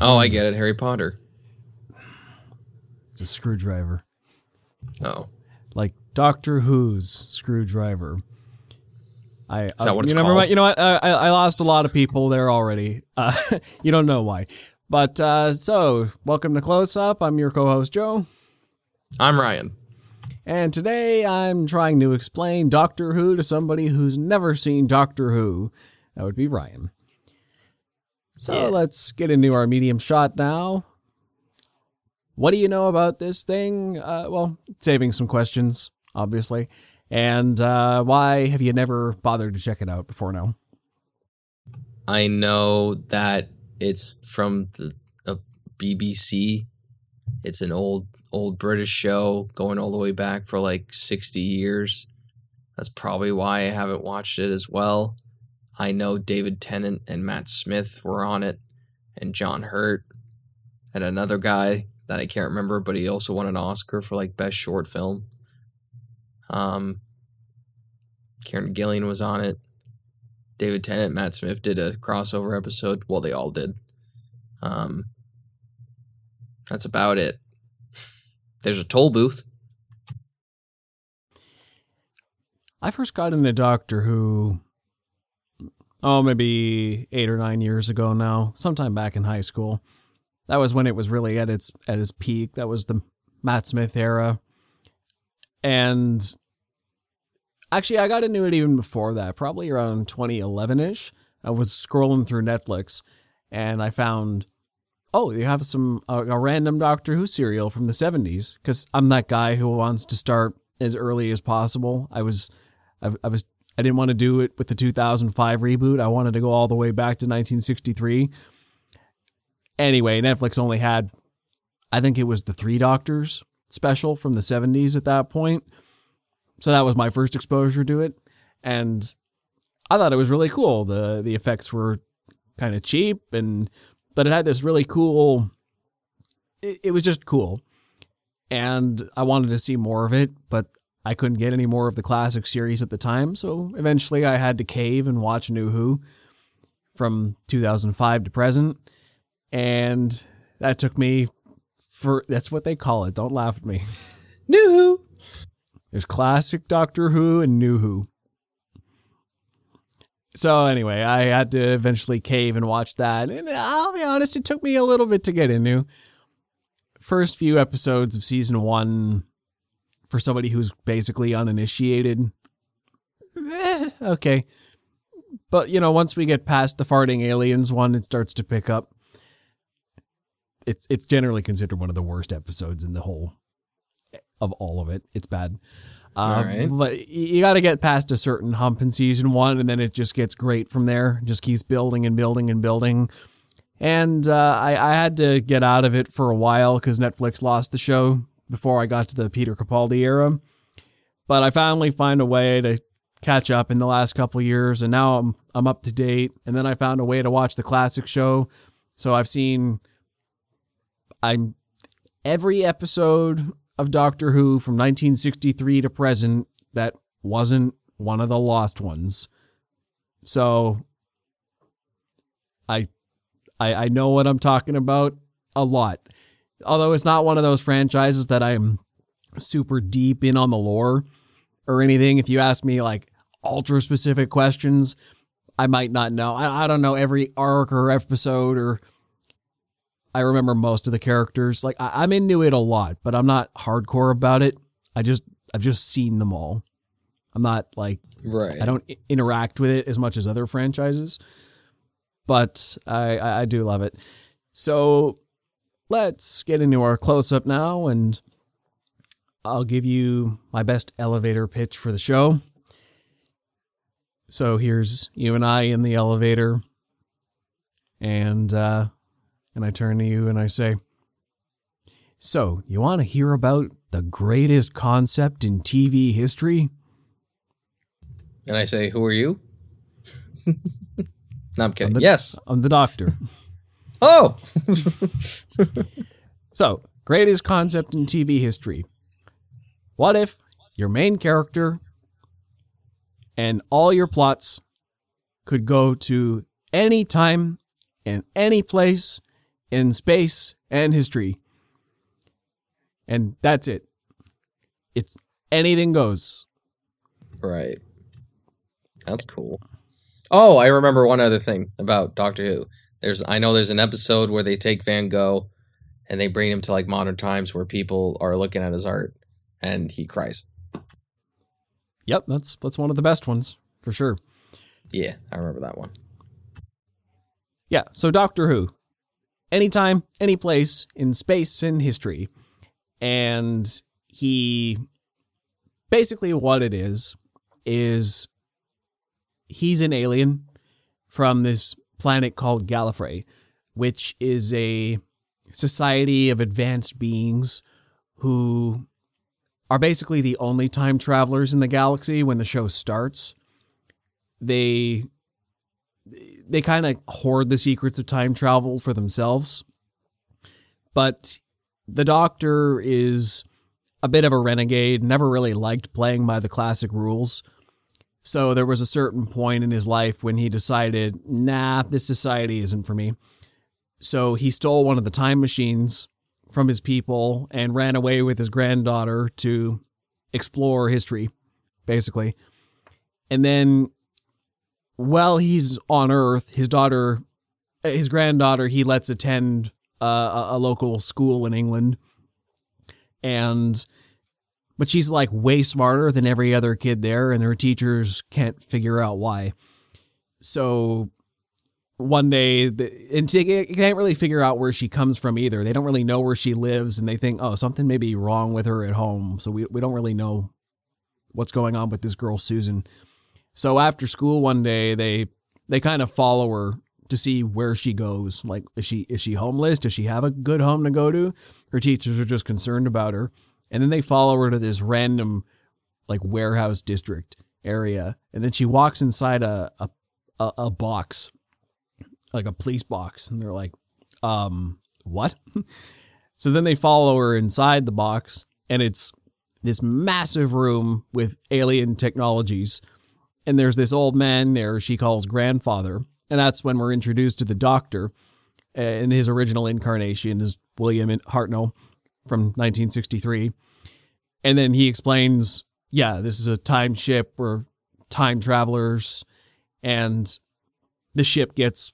Oh, I get it. Harry Potter. It's a screwdriver. Oh, Like Doctor Who's screwdriver. I, Is that what you it's know, never called? mind. You know what? I, I I lost a lot of people there already. Uh, you don't know why. But uh, so, welcome to Close Up. I'm your co-host Joe, I'm Ryan. and today I'm trying to explain Doctor Who to somebody who's never seen Doctor Who. That would be Ryan. So Yeah. let's get into our medium shot now. What do you know about this thing? Uh, well, saving some questions, obviously. And uh, why have you never bothered to check it out before now? I know that it's from the uh, BBC. It's an old old British show going all the way back for like 60 years. That's probably why I haven't watched it as well. I know David Tennant and Matt Smith were on it and John Hurt and another guy that I can't remember but he also won an Oscar for like best short film. Um Karen Gillan was on it. David Tennant, Matt Smith did a crossover episode. Well, they all did. Um, that's about it. There's a toll booth. I first got into Doctor Who, oh, maybe eight or nine years ago now, sometime back in high school. That was when it was really at its at its peak. That was the Matt Smith era, and actually, I got into it even before that, probably around 2011 ish. I was scrolling through Netflix, and I found, oh, you have some a, random Doctor Who serial from the 70s. Because I'm that guy who wants to start as early as possible. I was, I, I was, I didn't want to do it with the 2005 reboot. I wanted to go all the way back to 1963. Anyway, Netflix only had, I think it was the Three Doctors special from the 70s at that point. So that was my first exposure to it. And I thought it was really cool. The the effects were kind of cheap and but it had this really cool it, it was just cool. And I wanted to see more of it, but I couldn't get any more of the classic series at the time, so eventually I had to cave and watch New Who from 2005 to present. And that took me for that's what they call it. Don't laugh at me. New. Who. There's classic Doctor Who and New Who. So anyway, I had to eventually cave and watch that. And I'll be honest, it took me a little bit to get into. First few episodes of season one, for somebody who's basically uninitiated, eh, okay. But you know, once we get past the farting aliens one, it starts to pick up. It's it's generally considered one of the worst episodes in the whole of all of it. It's bad. Um, All right. But you got to get past a certain hump in season one, and then it just gets great from there. Just keeps building and building and building. And uh, I, I had to get out of it for a while because Netflix lost the show before I got to the Peter Capaldi era. But I finally find a way to catch up in the last couple years, and now I'm I'm up to date. And then I found a way to watch the classic show, so I've seen I'm every episode of Doctor Who from 1963 to present that wasn't one of the lost ones. So I I I know what I'm talking about a lot. Although it's not one of those franchises that I'm super deep in on the lore or anything. If you ask me like ultra specific questions, I might not know. I, I don't know every arc or episode or I remember most of the characters. Like I, I'm into it a lot, but I'm not hardcore about it. I just I've just seen them all. I'm not like Right. I don't interact with it as much as other franchises, but I I, I do love it. So let's get into our close up now, and I'll give you my best elevator pitch for the show. So here's you and I in the elevator, and uh, and I turn to you and I say, "So you want to hear about the greatest concept in TV history?" And I say, "Who are you?" no, I'm kidding. the- yes. I'm the doctor. Oh. So, greatest concept in TV history. What if your main character and all your plots could go to any time and any place in space and history. And that's it. It's anything goes. Right. That's cool. Oh, I remember one other thing about Doctor Who. There's I know there's an episode where they take Van Gogh and they bring him to like modern times where people are looking at his art and he cries. Yep, that's that's one of the best ones for sure. Yeah, I remember that one. Yeah, so Doctor Who. Anytime, any place in space and history. And he basically what it is is he's an alien from this planet called Gallifrey, which is a society of advanced beings who are basically the only time travelers in the galaxy when the show starts. They they kind of hoard the secrets of time travel for themselves. But the doctor is a bit of a renegade, never really liked playing by the classic rules. So there was a certain point in his life when he decided, nah, this society isn't for me. So he stole one of the time machines from his people and ran away with his granddaughter to explore history, basically. And then while he's on Earth, his daughter, his granddaughter, he lets attend uh, a local school in England. And, but she's like way smarter than every other kid there, and her teachers can't figure out why. So one day, and they can't really figure out where she comes from either. They don't really know where she lives, and they think, oh, something may be wrong with her at home. So we, we don't really know what's going on with this girl, Susan. So after school one day, they they kind of follow her to see where she goes. Like, is she is she homeless? Does she have a good home to go to? Her teachers are just concerned about her, and then they follow her to this random like warehouse district area, and then she walks inside a a, a, a box, like a police box, and they're like, um, what? so then they follow her inside the box, and it's this massive room with alien technologies and there's this old man there she calls grandfather. And that's when we're introduced to the doctor. And his original incarnation is William Hartnell from 1963. And then he explains, yeah, this is a time ship. We're time travelers. And the ship gets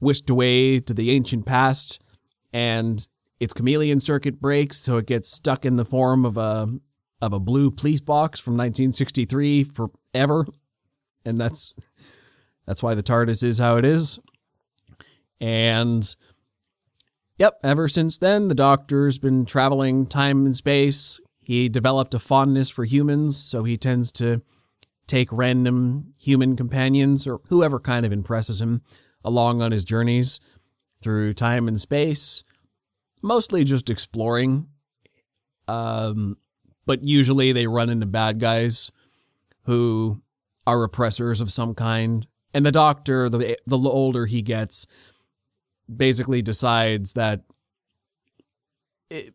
whisked away to the ancient past. And its chameleon circuit breaks, so it gets stuck in the form of a of a blue police box from 1963 forever and that's that's why the TARDIS is how it is. And yep, ever since then, the Doctor's been traveling time and space. He developed a fondness for humans, so he tends to take random human companions or whoever kind of impresses him along on his journeys through time and space, mostly just exploring. Um, but usually they run into bad guys who are oppressors of some kind. And the doctor, the the older he gets, basically decides that it,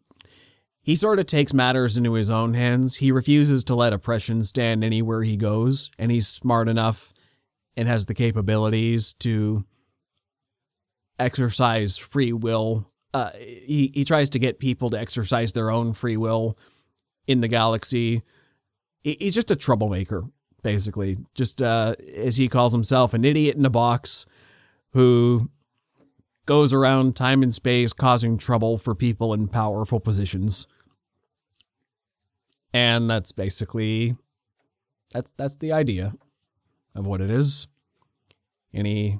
he sort of takes matters into his own hands. He refuses to let oppression stand anywhere he goes, and he's smart enough and has the capabilities to exercise free will. Uh, he he tries to get people to exercise their own free will in the galaxy. He's just a troublemaker, basically. Just uh, as he calls himself, an idiot in a box who goes around time and space causing trouble for people in powerful positions. And that's basically that's that's the idea of what it is. Any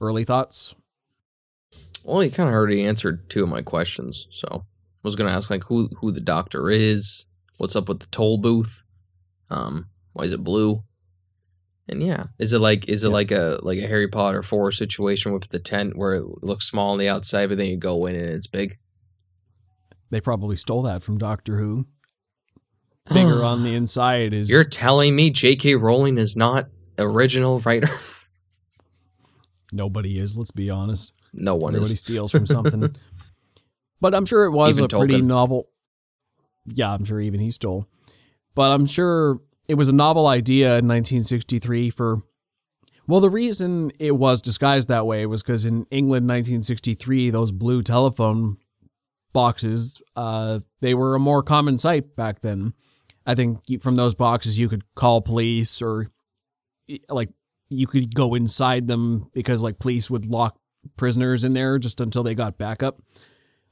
early thoughts? Well, you kind of already answered two of my questions, so I was gonna ask like who who the doctor is, what's up with the toll booth, um, why is it blue? And yeah, is it like is it yeah. like a like a Harry Potter four situation with the tent where it looks small on the outside, but then you go in and it's big? They probably stole that from Doctor Who. Bigger on the inside is. You're telling me J.K. Rowling is not original writer? Nobody is. Let's be honest. No one Everybody is. steals from something. but I'm sure it was even a Tolkien. pretty novel. Yeah, I'm sure even he stole. But I'm sure it was a novel idea in 1963 for Well, the reason it was disguised that way was because in England, 1963, those blue telephone boxes, uh, they were a more common sight back then. I think from those boxes you could call police or like you could go inside them because like police would lock prisoners in there just until they got backup.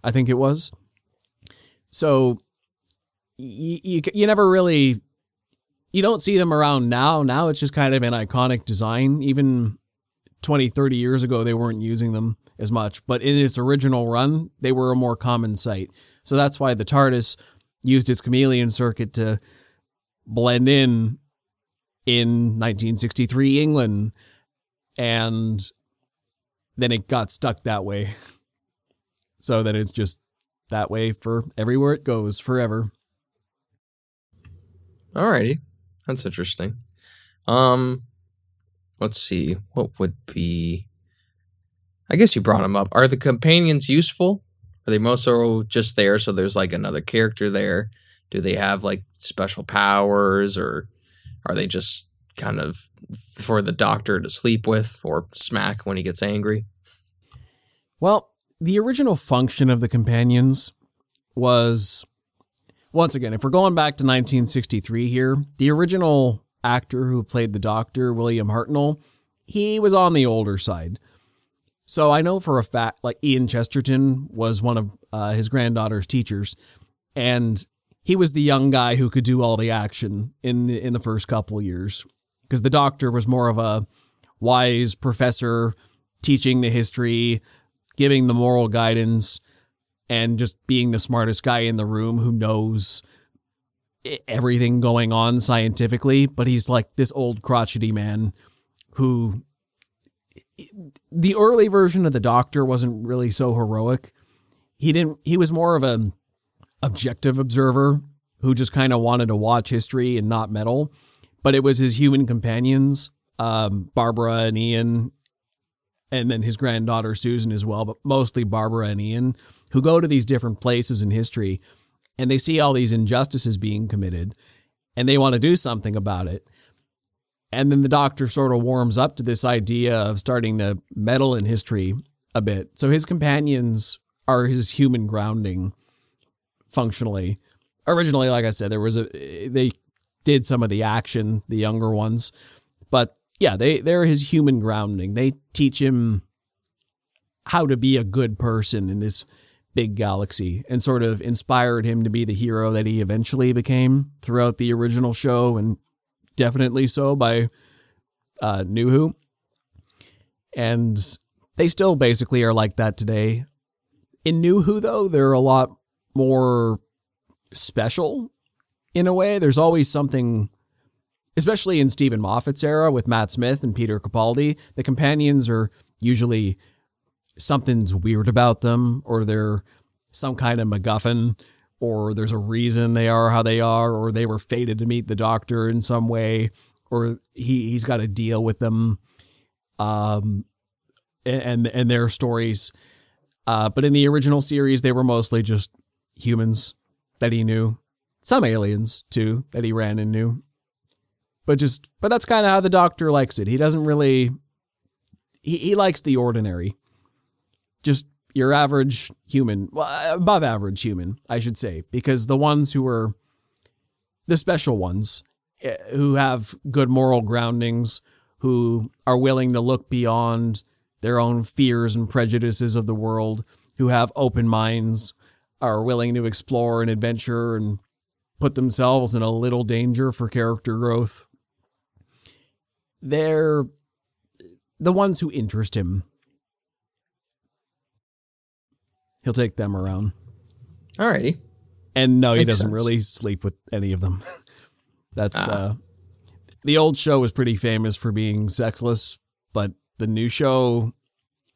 I think it was. So you, you, you never really you don't see them around now. Now it's just kind of an iconic design. Even 20, 30 years ago, they weren't using them as much. But in its original run, they were a more common sight. So that's why the TARDIS used its chameleon circuit to blend in in 1963 England. And then it got stuck that way. So that it's just that way for everywhere it goes forever. Alrighty. That's interesting. Um, let's see. What would be? I guess you brought them up. Are the companions useful? Are they mostly just there so there's like another character there? Do they have like special powers or are they just kind of for the doctor to sleep with or smack when he gets angry? Well, the original function of the companions was once again, if we're going back to 1963 here, the original actor who played the doctor, William Hartnell, he was on the older side. So I know for a fact, like Ian Chesterton was one of uh, his granddaughter's teachers, and he was the young guy who could do all the action in the, in the first couple years, because the doctor was more of a wise professor teaching the history, giving the moral guidance, and just being the smartest guy in the room who knows everything going on scientifically, but he's like this old crotchety man who the early version of the doctor wasn't really so heroic. He didn't he was more of an objective observer who just kind of wanted to watch history and not meddle, but it was his human companions, um, Barbara and Ian and then his granddaughter Susan as well, but mostly Barbara and Ian who go to these different places in history and they see all these injustices being committed and they want to do something about it. And then the doctor sort of warms up to this idea of starting to meddle in history a bit. So his companions are his human grounding functionally. Originally, like I said, there was a they did some of the action, the younger ones, but yeah, they they're his human grounding. They teach him how to be a good person in this big galaxy and sort of inspired him to be the hero that he eventually became throughout the original show and definitely so by uh, New Who. And they still basically are like that today. In New Who, though, they're a lot more special in a way. There's always something, especially in Steven Moffat's era with Matt Smith and Peter Capaldi, the companions are usually something's weird about them or they're some kind of MacGuffin or there's a reason they are how they are or they were fated to meet the doctor in some way or he, he's got to deal with them um, and, and their stories. Uh, but in the original series, they were mostly just humans that he knew. Some aliens, too, that he ran and knew. But just, but that's kind of how the doctor likes it. He doesn't really, he, he likes the ordinary just your average human, well, above average human, I should say, because the ones who are the special ones eh, who have good moral groundings, who are willing to look beyond their own fears and prejudices of the world, who have open minds, are willing to explore and adventure and put themselves in a little danger for character growth. They're the ones who interest him He'll take them around. Alrighty. And no, he doesn't sense. really sleep with any of them. That's ah. uh the old show was pretty famous for being sexless, but the new show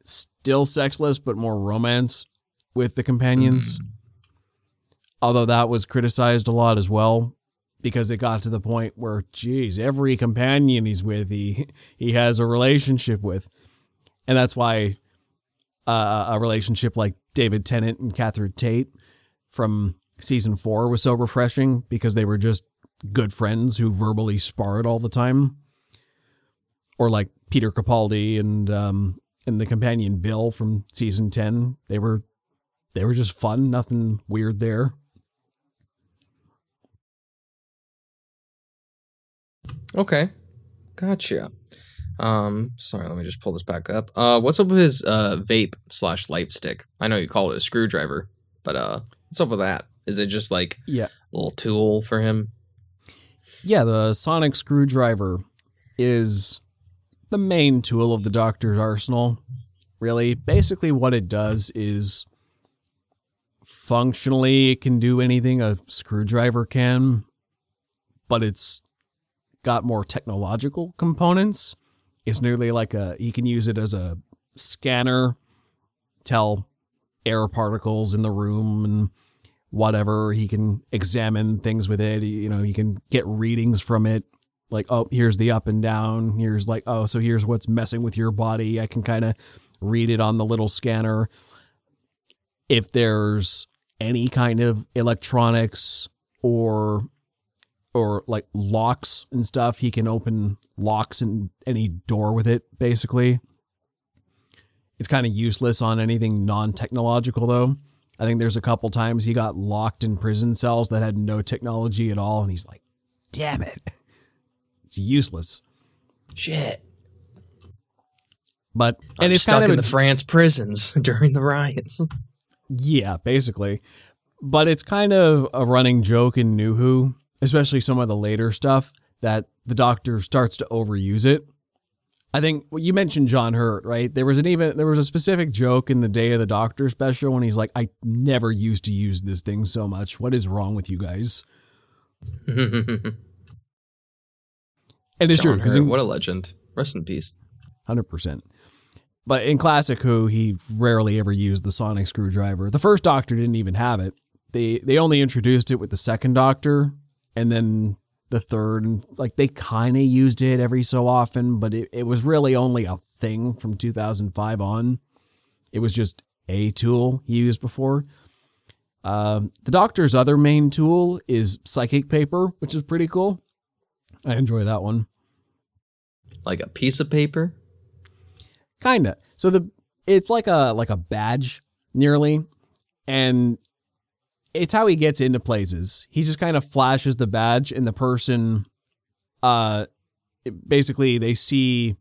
still sexless but more romance with the companions. Mm. Although that was criticized a lot as well because it got to the point where geez, every companion he's with he he has a relationship with. And that's why uh, a relationship like David Tennant and Catherine Tate from season four was so refreshing because they were just good friends who verbally sparred all the time. Or like Peter Capaldi and um, and the companion Bill from season ten. They were they were just fun. Nothing weird there. Okay, gotcha. Um, sorry, let me just pull this back up. Uh, what's up with his uh vape slash light stick? I know you call it a screwdriver, but uh, what's up with that? Is it just like Yeah, a little tool for him? yeah. The sonic screwdriver is the main tool of the Doctor's arsenal. Really, basically, what it does is functionally it can do anything a screwdriver can, but it's got more technological components. It's nearly like a he can use it as a scanner, tell air particles in the room and whatever. He can examine things with it. You know, he can get readings from it. Like, oh, here's the up and down. Here's like, oh, so here's what's messing with your body. I can kind of read it on the little scanner. If there's any kind of electronics or or like locks and stuff, he can open locks in any door with it, basically. It's kind of useless on anything non technological, though. I think there's a couple times he got locked in prison cells that had no technology at all, and he's like, damn it. It's useless. Shit. But, I'm and it's stuck kind of in a- the France prisons during the riots. Yeah, basically. But it's kind of a running joke in New Who, especially some of the later stuff, that the Doctor starts to overuse it. I think well, you mentioned John Hurt, right? There was an even there was a specific joke in the Day of the Doctor special when he's like, "I never used to use this thing so much. What is wrong with you guys?" And it's true John because Hurt, what a legend. Rest in peace. Hundred percent. But in classic Who, he rarely ever used the sonic screwdriver. The first Doctor didn't even have it. They they only introduced it with the second Doctor, and then the third. Like they kind of used it every so often, but it, it was really only a thing from 2005 on. It was just a tool he used before. Um, the Doctor's other main tool is psychic paper, which is pretty cool. I enjoy that one. Like a piece of paper. Kinda. So the it's like a like a badge nearly, and it's how he gets into places. He just kind of flashes the badge, and the person, uh, basically they see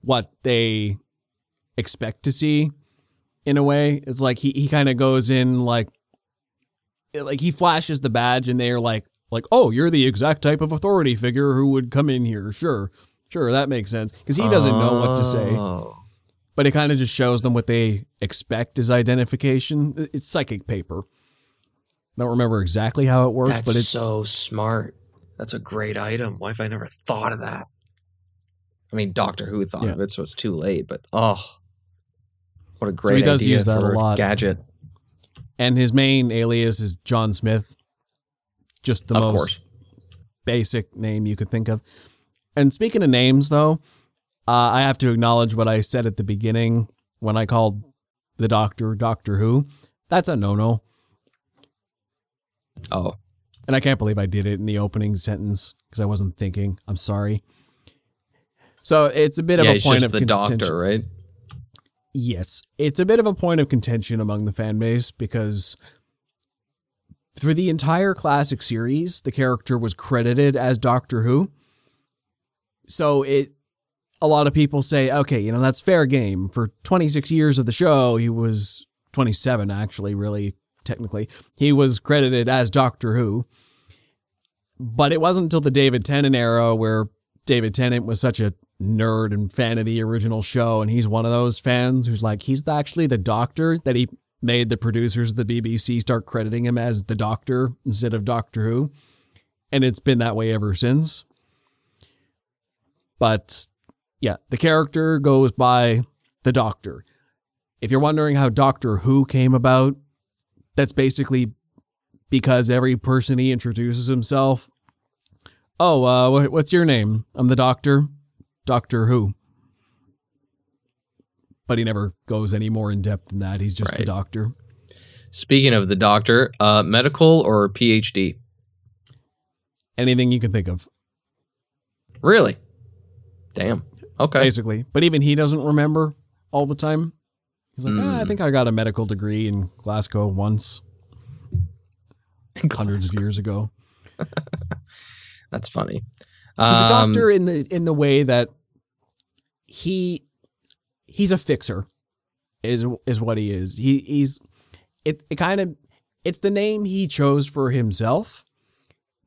what they expect to see. In a way, it's like he he kind of goes in like like he flashes the badge, and they're like like oh you're the exact type of authority figure who would come in here. Sure, sure that makes sense because he doesn't know what to say Oh. but it kind of just shows them what they expect as identification. It's psychic paper. I don't remember exactly how it works, That's but it's so smart. That's a great item. Why have I never thought of that? I mean, Doctor Who thought Yeah. of it, so it's too late. But oh, what a he great does idea use that for a lot. gadget. and his main alias is John Smith. Just the of most course. basic name you could think of. And speaking of names, though, uh, I have to acknowledge what I said at the beginning when I called the Doctor Doctor Who. That's a no-no, Oh, and I can't believe I did it in the opening sentence because I wasn't thinking. I'm sorry. So it's a bit yeah, of a point just of the contention. doctor, right? Yes, it's a bit of a point of contention among the fan base because for the entire classic series, the character was credited as Doctor Who. So it a lot of people say, okay, you know, that's fair game. For 26 years of the show, he was 27 actually, really technically. He was credited as Doctor Who. But it wasn't until the David Tennant era where David Tennant was such a nerd and fan of the original show, and he's one of those fans who's like, he's actually the doctor that he made the producers of the BBC start crediting him as the doctor instead of Doctor Who. And it's been that way ever since. But yeah, the character goes by the doctor. If you're wondering how Doctor Who came about, that's basically because every person he introduces himself. Oh, uh, what's your name? I'm the doctor. Doctor Who. But he never goes any more in depth than that. He's just the doctor. Speaking of the doctor, uh, medical or PhD? Anything you can think of. Really? Damn. Okay. basically. But even he doesn't remember all the time. He's like, "Ah, I Mm. think I got a medical degree in Glasgow once, hundreds of years ago. That's funny. He's a Um, doctor in the in the way that he he's a fixer is is what he is. He he's it, it kind of it's the name he chose for himself,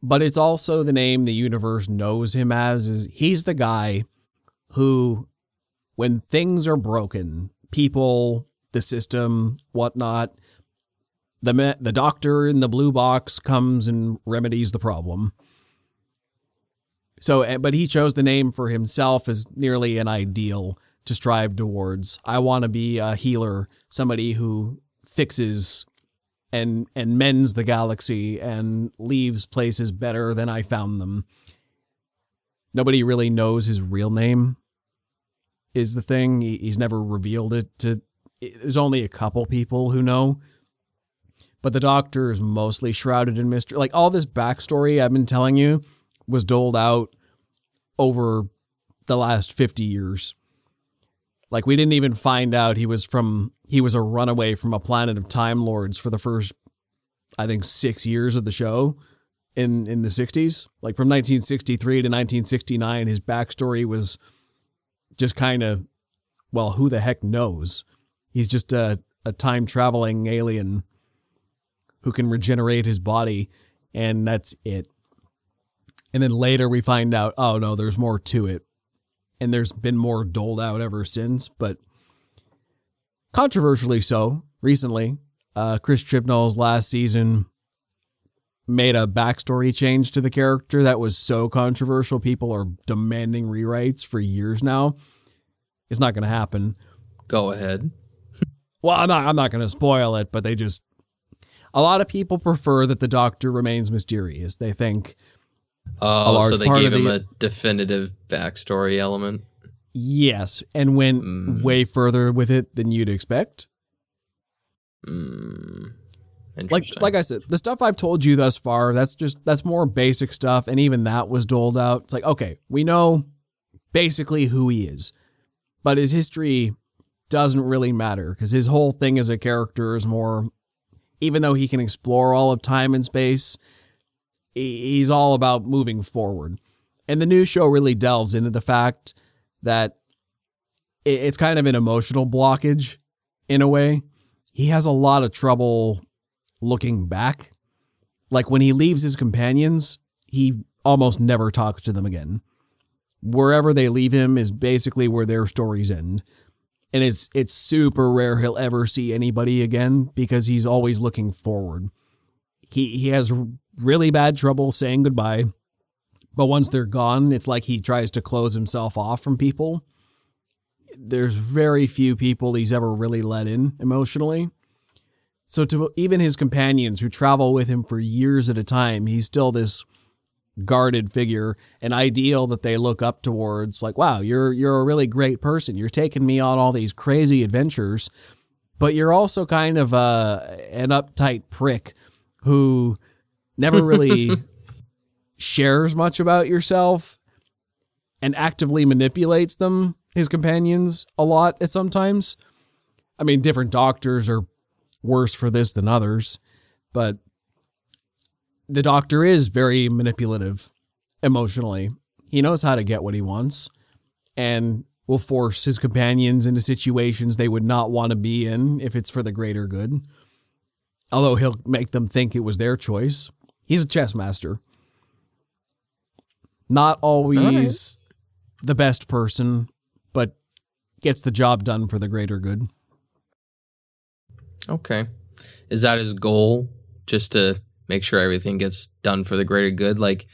but it's also the name the universe knows him as is he's the guy who when things are broken, people, the system, whatnot, the me- the doctor in the blue box comes and remedies the problem. So, eh, but he chose the name for himself as nearly an ideal to strive towards. I want to be a healer, somebody who fixes and and mends the galaxy and leaves places better than I found them. Nobody really knows his real name. Is the thing He- he's never revealed it to? There's only a couple people who know, but the Doctor is mostly shrouded in mystery. Like all this backstory I've been telling you was doled out over the last 50 years. Like we didn't even find out he was from he was a runaway from a planet of time lords for the first I think 6 years of the show in in the 60s. Like from 1963 to 1969 his backstory was just kind of well, who the heck knows? He's just a a time traveling alien who can regenerate his body and that's it. And then later we find out, oh no, there's more to it. And there's been more doled out ever since, but controversially so, recently, uh, Chris Chibnall's last season made a backstory change to the character that was so controversial. People are demanding rewrites for years now. It's not going to happen. go ahead. Well, I'm not. I'm not going to spoil it, but they just. A lot of people prefer that the Doctor remains mysterious. They think Oh, so they gave him the- a definitive backstory element. Yes, and went Mm. way further with it than you'd expect. Mm, Like like I said, the stuff I've told you thus far, that's just that's more basic stuff, and even that was doled out. It's like, okay, we know basically who he is, but his history doesn't really matter because his whole thing as a character is more. Even though he can explore all of time and space, he's all about moving forward. And the new show really delves into the fact that it's kind of an emotional blockage in a way. He has a lot of trouble looking back. Like when he leaves his companions, he almost never talks to them again. Wherever they leave him is basically where their stories end. And it's it's super rare he'll ever see anybody again because he's always looking forward. He he has really bad trouble saying goodbye. But once they're gone, it's like he tries to close himself off from people. There's very few people he's ever really let in emotionally. So to even his companions who travel with him for years at a time, he's still this guarded figure, an ideal that they look up towards. Like, wow, you're you're a really great person. You're taking me on all these crazy adventures, but you're also kind of uh, an uptight prick who never really shares much about yourself and actively manipulates them, his companions, a lot at sometimes. I mean, different doctors are worse for this than others, but the doctor is very manipulative emotionally. He knows how to get what he wants and will force his companions into situations they would not want to be in if it's for the greater good. Although he'll make them think it was their choice. He's a chess master. Not always the best person, but gets the job done for the greater good. Okay. Is that his goal? Just to make sure everything gets done for the greater good? Like,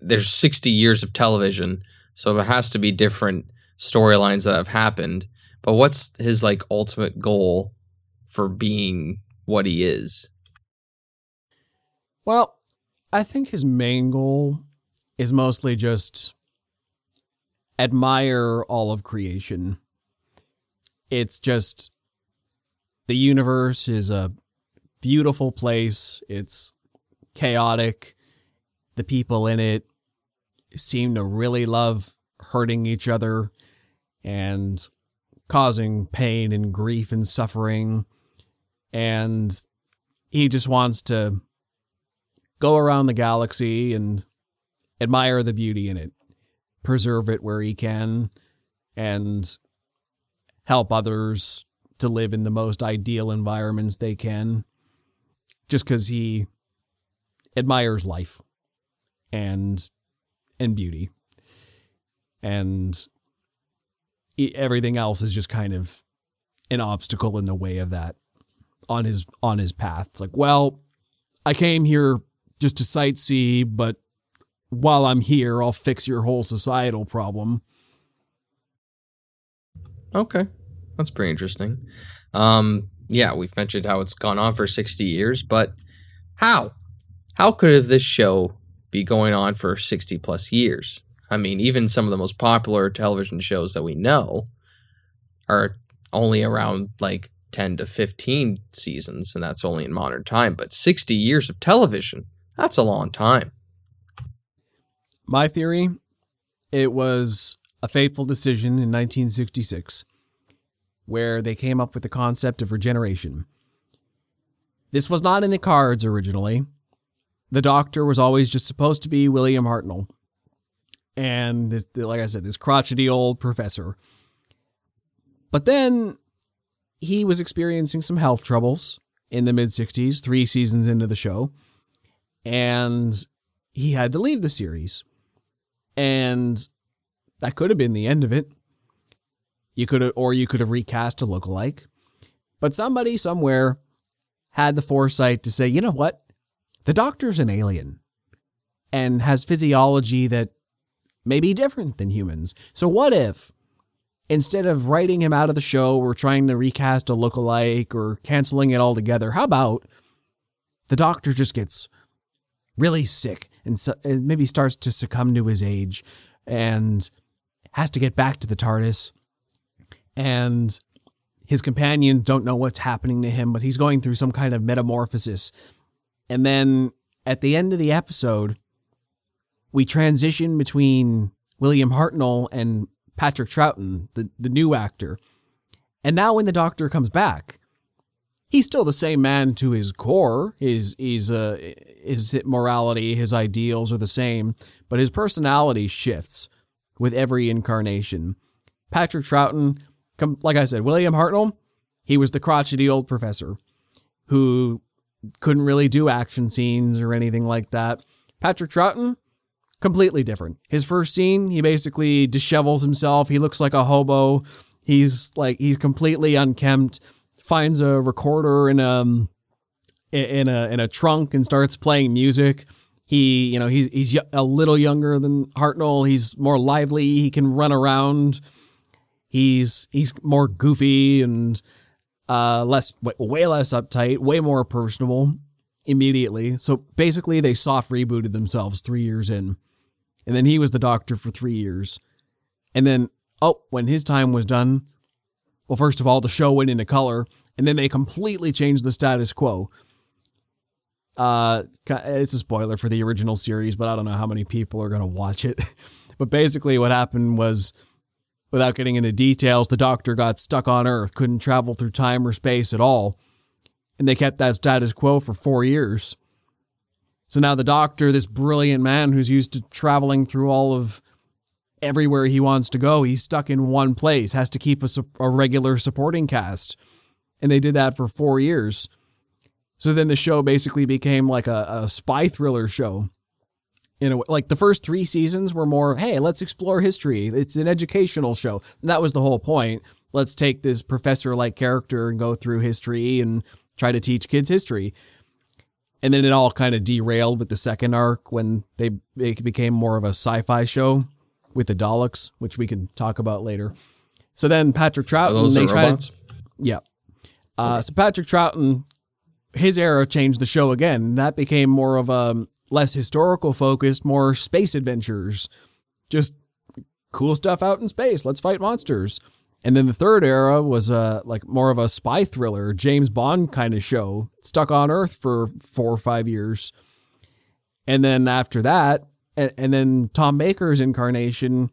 there's 60 years of television, so there has to be different storylines that have happened. But what's his, like, ultimate goal for being what he is? Well, I think his main goal is mostly just admire all of creation. It's just the universe is a beautiful place. It's chaotic. The people in it seem to really love hurting each other and causing pain and grief and suffering. And he just wants to go around the galaxy and admire the beauty in it, preserve it where he can, and help others to live in the most ideal environments they can just because he admires life and and beauty. And everything else is just kind of an obstacle in the way of that on his on his path. It's like well i came here just to sightsee but while i'm here i'll fix your whole societal problem. Okay, that's pretty interesting. Um, yeah, we've mentioned how it's gone on for 60 years, but how? How could this show be going on for 60 plus years? I mean, even some of the most popular television shows that we know are only around like 10 to 15 seasons, and that's only in modern time. But 60 years of television, that's a long time. My theory it was a fateful decision in 1966 where they came up with the concept of regeneration. This was not in the cards originally. The doctor was always just supposed to be William Hartnell. And this, like I said, this crotchety old professor. But then he was experiencing some health troubles in the mid 60s, three seasons into the show. And he had to leave the series. And that could have been the end of it. You could have, or you could have recast a lookalike. But somebody somewhere had the foresight to say, you know what? The doctor's an alien and has physiology that may be different than humans. So what if instead of writing him out of the show or trying to recast a lookalike or canceling it altogether, how about the doctor just gets really sick and, and maybe starts to succumb to his age and has to get back to the TARDIS, and his companions don't know what's happening to him, but he's going through some kind of metamorphosis. And then at the end of the episode, we transition between William Hartnell and Patrick Troughton, the, the new actor. And now when the Doctor comes back, he's still the same man to his core. His his uh, his morality, his ideals are the same, but his personality shifts with every incarnation. Patrick Troughton, like I said, William Hartnell, he was the crotchety old professor who couldn't really do action scenes or anything like that. Patrick Troughton, completely different. His first scene, he basically dishevels himself. He looks like a hobo. He's like he's completely unkempt. Finds a recorder in a um, in a in a trunk and starts playing music. He, you know, he's he's a little younger than Hartnell. He's more lively. He can run around. He's he's more goofy and uh, less way less uptight, way more personable immediately. So basically, they soft rebooted themselves three years in, and then he was the Doctor for three years, and then oh, when his time was done, well, first of all, the show went into color, and then they completely changed the status quo. Uh, it's a spoiler for the original series, but I don't know how many people are going to watch it. but basically, what happened was, without getting into details, the Doctor got stuck on Earth, couldn't travel through time or space at all, and they kept that status quo for four years. So now the Doctor, this brilliant man who's used to traveling through all of everywhere he wants to go, he's stuck in one place, has to keep a, a regular supporting cast. And they did that for four years. So then the show basically became like a, a spy thriller show. You know, like the first three seasons were more, hey, let's explore history. It's an educational show. And that was the whole point. Let's take this professor like character and go through history and try to teach kids history. And then it all kind of derailed with the second arc when they it became more of a sci-fi show with the Daleks, which we can talk about later. So then Patrick Troughton, those they tried, robots? yeah. Uh, so Patrick Troughton his era changed the show again. That became more of a less historical focused, more space adventures. Just cool stuff out in space. Let's fight monsters. And then the third era was a like more of a spy thriller, James Bond kind of show, stuck on Earth for four or five years. And then after that, and, and then Tom Baker's incarnation,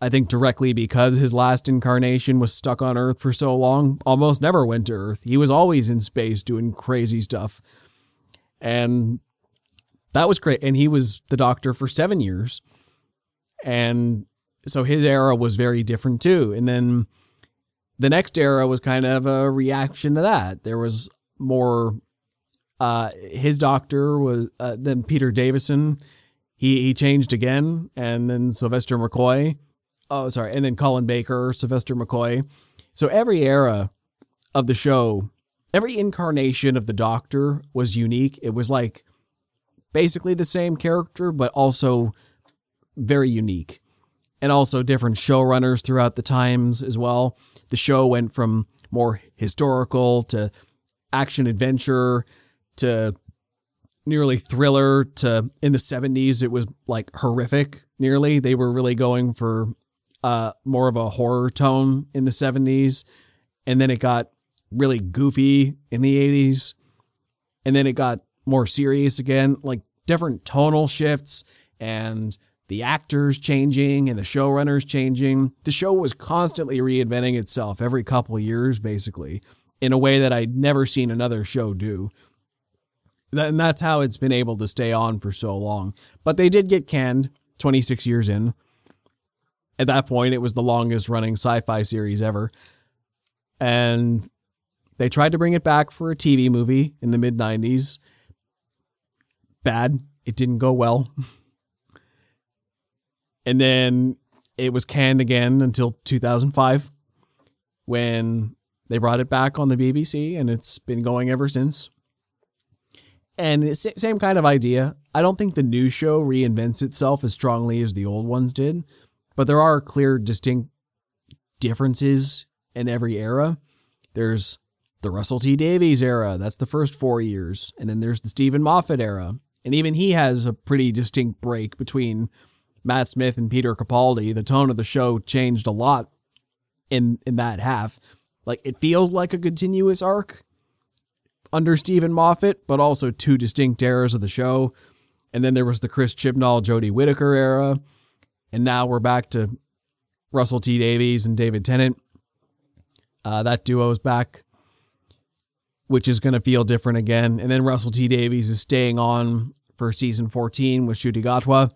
I think directly because his last incarnation was stuck on Earth for so long, almost never went to Earth. He was always in space doing crazy stuff. And that was great. And he was the doctor for seven years. And so his era was very different too. And then the next era was kind of a reaction to that. There was more, uh, his doctor was, uh, then Peter Davison. He, he changed again. And then Sylvester McCoy oh sorry, and then Colin Baker, Sylvester McCoy. So every era of the show, every incarnation of the Doctor was unique. It was like basically the same character, but also very unique. And also different showrunners throughout the times as well. The show went from more historical to action adventure to nearly thriller to in the 70s it was like horrific nearly they were really going for uh, more of a horror tone in the 70s. And then it got really goofy in the 80s. And then it got more serious again, like different tonal shifts and the actors changing and the showrunners changing. The show was constantly reinventing itself every couple years, basically, in a way that I'd never seen another show do. And that's how it's been able to stay on for so long. But they did get canned 26 years in. At that point, it was the longest running sci fi series ever. And they tried to bring it back for a TV movie in the mid 90s. Bad. It didn't go well. and then it was canned again until 2005 when they brought it back on the BBC and it's been going ever since. And same kind of idea. I don't think the new show reinvents itself as strongly as the old ones did, but there are clear, distinct differences in every era. There's the Russell T Davies era, that's the first four years. And then there's the Steven Moffat era. And even he has a pretty distinct break between Matt Smith and Peter Capaldi. The tone of the show changed a lot in in that half. Like it feels like a continuous arc under Steven Moffat, but also two distinct eras of the show. And then there was the Chris Chibnall, Jodie Whittaker era. And now we're back to Russell T Davies and David Tennant. Uh, that duo is back, which is going to feel different again. And then Russell T Davies is staying on for season 14 with Ncuti Gatwa,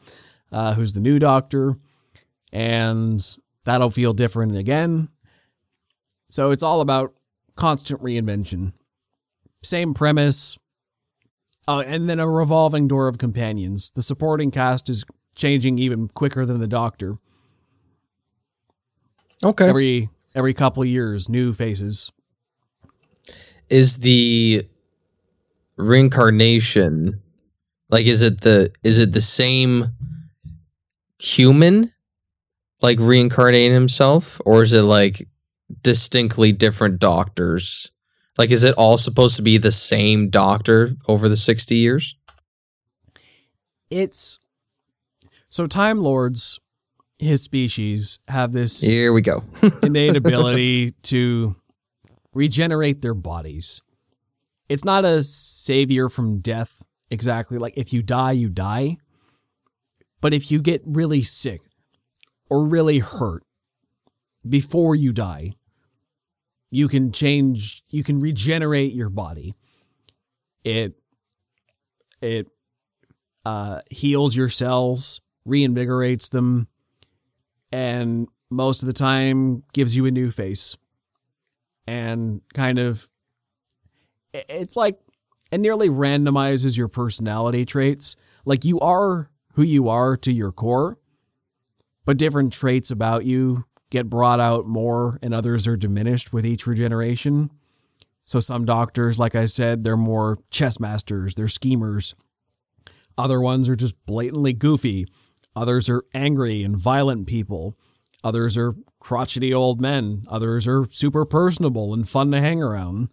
uh, who's the new doctor. And that'll feel different again. So it's all about constant reinvention. Same premise. Uh, and then a revolving door of companions. The supporting cast is changing even quicker than the Doctor. Okay. Every every couple years, new faces. Is the reincarnation like is it the is it the same human like reincarnating himself or is it like distinctly different doctors? Like is it all supposed to be the same doctor over the 60 years? It's so Time Lords, his species, have this Here we go. innate ability to regenerate their bodies. It's not a savior from death exactly. Like if you die, you die. But if you get really sick or really hurt before you die, you can change, you can regenerate your body. It, it, uh, heals your cells reinvigorates them, and most of the time gives you a new face. And kind of, it's like, it nearly randomizes your personality traits. Like you are who you are to your core, but different traits about you get brought out more and others are diminished with each regeneration. So some doctors, like I said, they're more chess masters, they're schemers. Other ones are just blatantly goofy. Others are angry and violent people. Others are crotchety old men. Others are super personable and fun to hang around.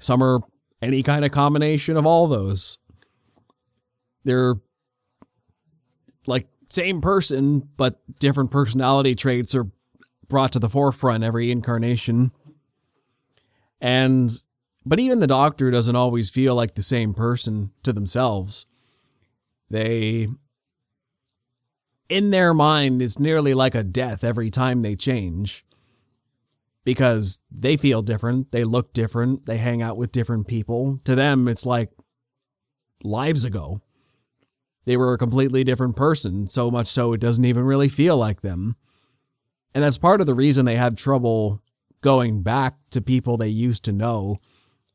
Some are any kind of combination of all those. They're like same person, but different personality traits are brought to the forefront every incarnation. And but even the doctor doesn't always feel like the same person to themselves. They in their mind, it's nearly like a death every time they change because they feel different, they look different, they hang out with different people. To them, it's like lives ago. They were a completely different person, so much so it doesn't even really feel like them. And that's part of the reason they have trouble going back to people they used to know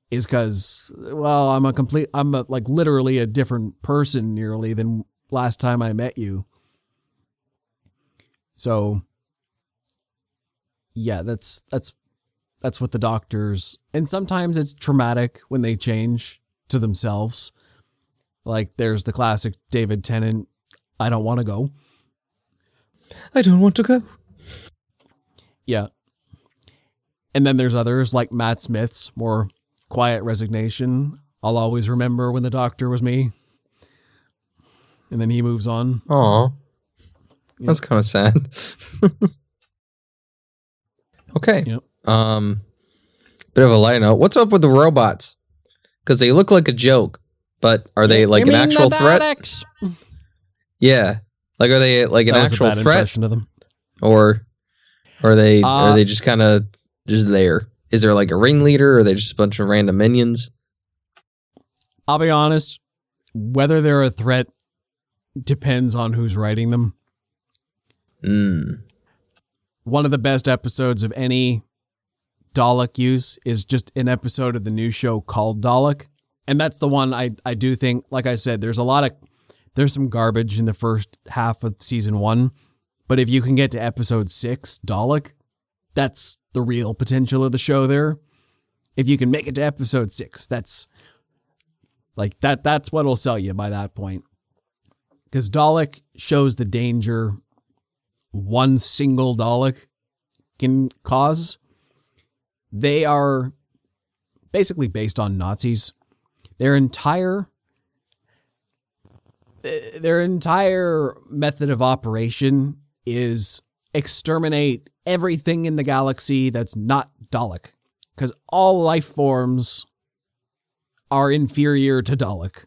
is because, well, I'm a complete, I'm a, like literally a different person nearly than last time I met you. So yeah, that's that's that's what the doctors and sometimes it's traumatic when they change to themselves. Like there's the classic David Tennant, I don't want to go. I don't want to go. Yeah. And then there's others like Matt Smith's more quiet resignation. I'll always remember when the doctor was me. And then he moves on. Aw. That's kind of sad. okay. Yep. Um, bit of a light note. What's up with the robots? Because they look like a joke, but are they like You an actual the threat? Yeah. Like, are they like an That was a actual threat, of them. or are they Uh, are they just kind of just there? Is there like a ringleader, or are they just a bunch of random minions? I'll be honest, whether they're a threat depends on who's writing them. Mm. One of the best episodes of any Dalek use is just an episode of the new show called Dalek. And that's the one I, I do think, like I said, there's a lot of, there's some garbage in the first half of season one. But if you can get to episode six, Dalek, that's the real potential of the show there. If you can make it to episode six, that's like that, that's what'll sell you by that point. Because Dalek shows the danger one single Dalek can cause. They are basically based on Nazis. Their entire their entire method of operation is exterminate everything in the galaxy that's not Dalek. Because all life forms are inferior to Dalek.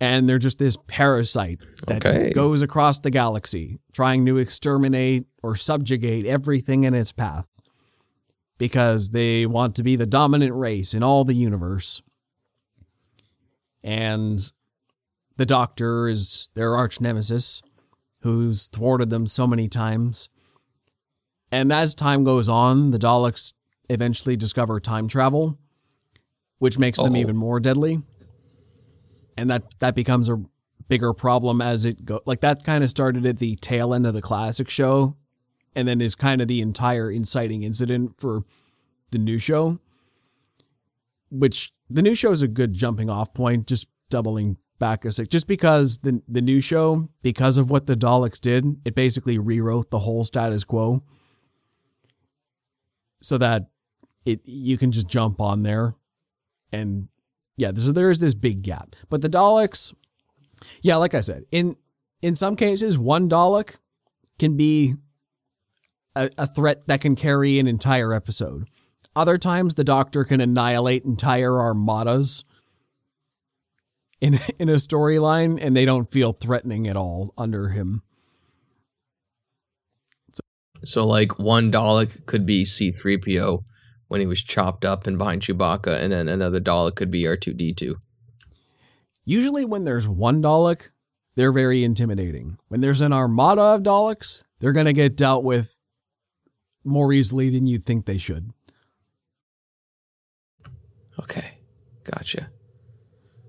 And they're just this parasite that Okay. goes across the galaxy, trying to exterminate or subjugate everything in its path. Because they want to be the dominant race in all the universe. And the Doctor is their arch nemesis, who's thwarted them so many times. And as time goes on, the Daleks eventually discover time travel, which makes them Oh. even more deadly. And that that becomes a bigger problem as it go. Like that kind of started at the tail end of the classic show, and then is kind of the entire inciting incident for the new show. Which the new show is a good jumping off point, just doubling back a sec. Just because the the new show, because of what the Daleks did, it basically rewrote the whole status quo so that it you can just jump on there and yeah so there is this big gap. But the daleks yeah like i said in in some cases one dalek can be a, a threat that can carry an entire episode. Other times the doctor can annihilate entire armadas in in a storyline and they don't feel threatening at all under him. So, like, one Dalek could be C3PO when he was chopped up and behind Chewbacca, and then another Dalek could be R2D2. Usually, when there's one Dalek, they're very intimidating. When there's an armada of Daleks, they're going to get dealt with more easily than you'd think they should. Okay. Gotcha.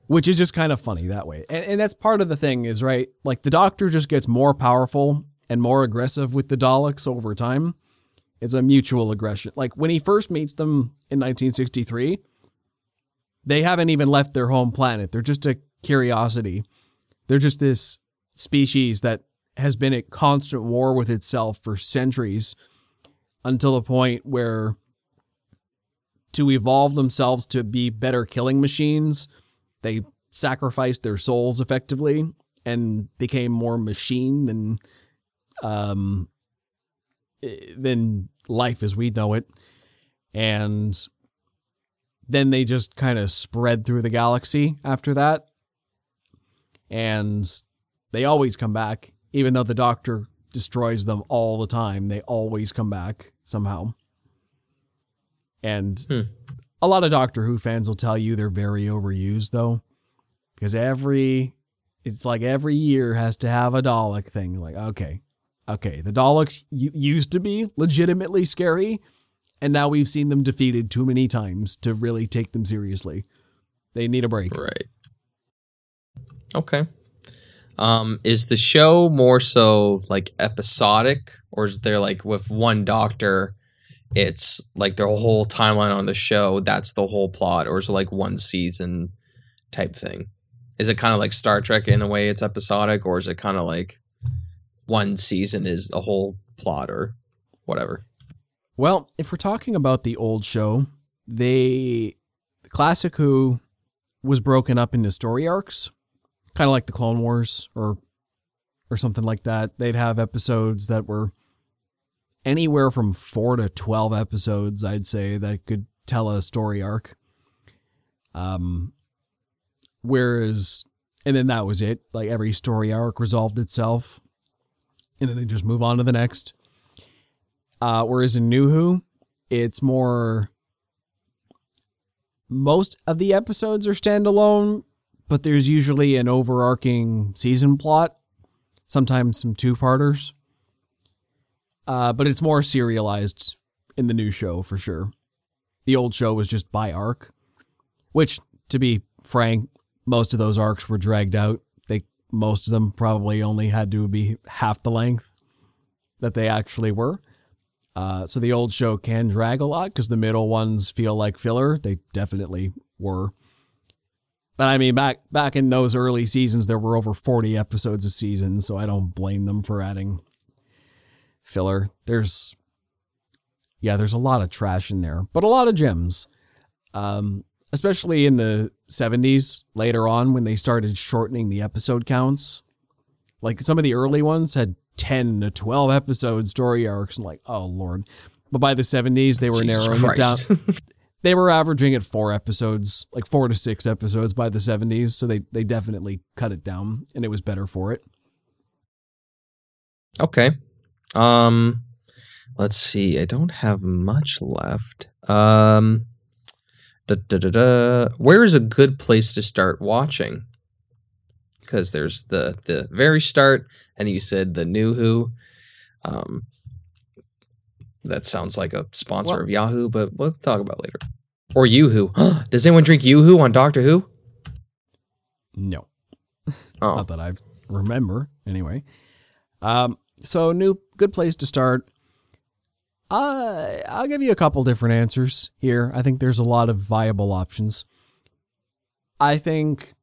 Which is just kind of funny that way. And, and that's part of the thing, is right? Like the Doctor just gets more powerful and more aggressive with the Daleks over time. It's a mutual aggression. Like when he first meets them in 1963, they haven't even left their home planet. They're just a curiosity. They're just this species that has been at constant war with itself for centuries until the point where to evolve themselves to be better killing machines, they sacrificed their souls effectively and became more machine than um than life as we know it. And then they just kind of spread through the galaxy after that. And They always come back, even though the Doctor destroys them all the time. They always come back somehow. And Hmm. a lot of Doctor Who fans will tell you they're very overused, though, because every it's like every year has to have a Dalek thing. Like, okay, okay, the Daleks used to be legitimately scary, and now we've seen them defeated too many times to really take them seriously. They need a break. Right. Okay. Um, is the show more so like episodic, or is there like with one doctor, it's like the whole timeline on the show, that's the whole plot, or is it like one season type thing? Is it kind of like Star Trek in a way it's episodic, or is it kind of like one season is the whole plot or whatever? Well, if we're talking about the old show, they the classic Who was broken up into story arcs, kind of like the Clone Wars or or something like that. They'd have episodes that were anywhere from 4 to 12 episodes, I'd say, that could tell a story arc. Um whereas and then that was it. Like every story arc resolved itself. And then they just move on to the next. Uh, whereas in New Who, it's more. Most of the episodes are standalone, but there's usually an overarching season plot, sometimes some two parters. Uh, but it's more serialized in the new show for sure. The old show was just by arc, which, to be frank, most of those arcs were dragged out. Most of them probably only had to be half the length that they actually were. Uh, so the old show can drag a lot because the middle ones feel like filler. They definitely were. But I mean, back back in those early seasons, there were over forty episodes a season, so I don't blame them for adding filler. There's, yeah, there's a lot of trash in there, but a lot of gems. Um, especially in the '70s, later on when they started shortening the episode counts. Like some of the early ones had 10 to 12 episode story arcs and like oh lord but by the 70s they were Jesus narrowing it down they were averaging at four episodes like four to six episodes by the 70s so they they definitely cut it down and it was better for it Okay. Um let's see. I don't have much left. Um da, da, da, da. where is a good place to start watching? Cuz there's the the very start and you said the new who um that sounds like a sponsor Well- of Yahoo, but we'll talk about it later. Or Yoo-hoo. Does anyone drink Yoo-hoo on Doctor Who? no Oh, not that i remember anyway um so new good place to start uh, i'll give you a couple different answers here i think there's a lot of viable options i think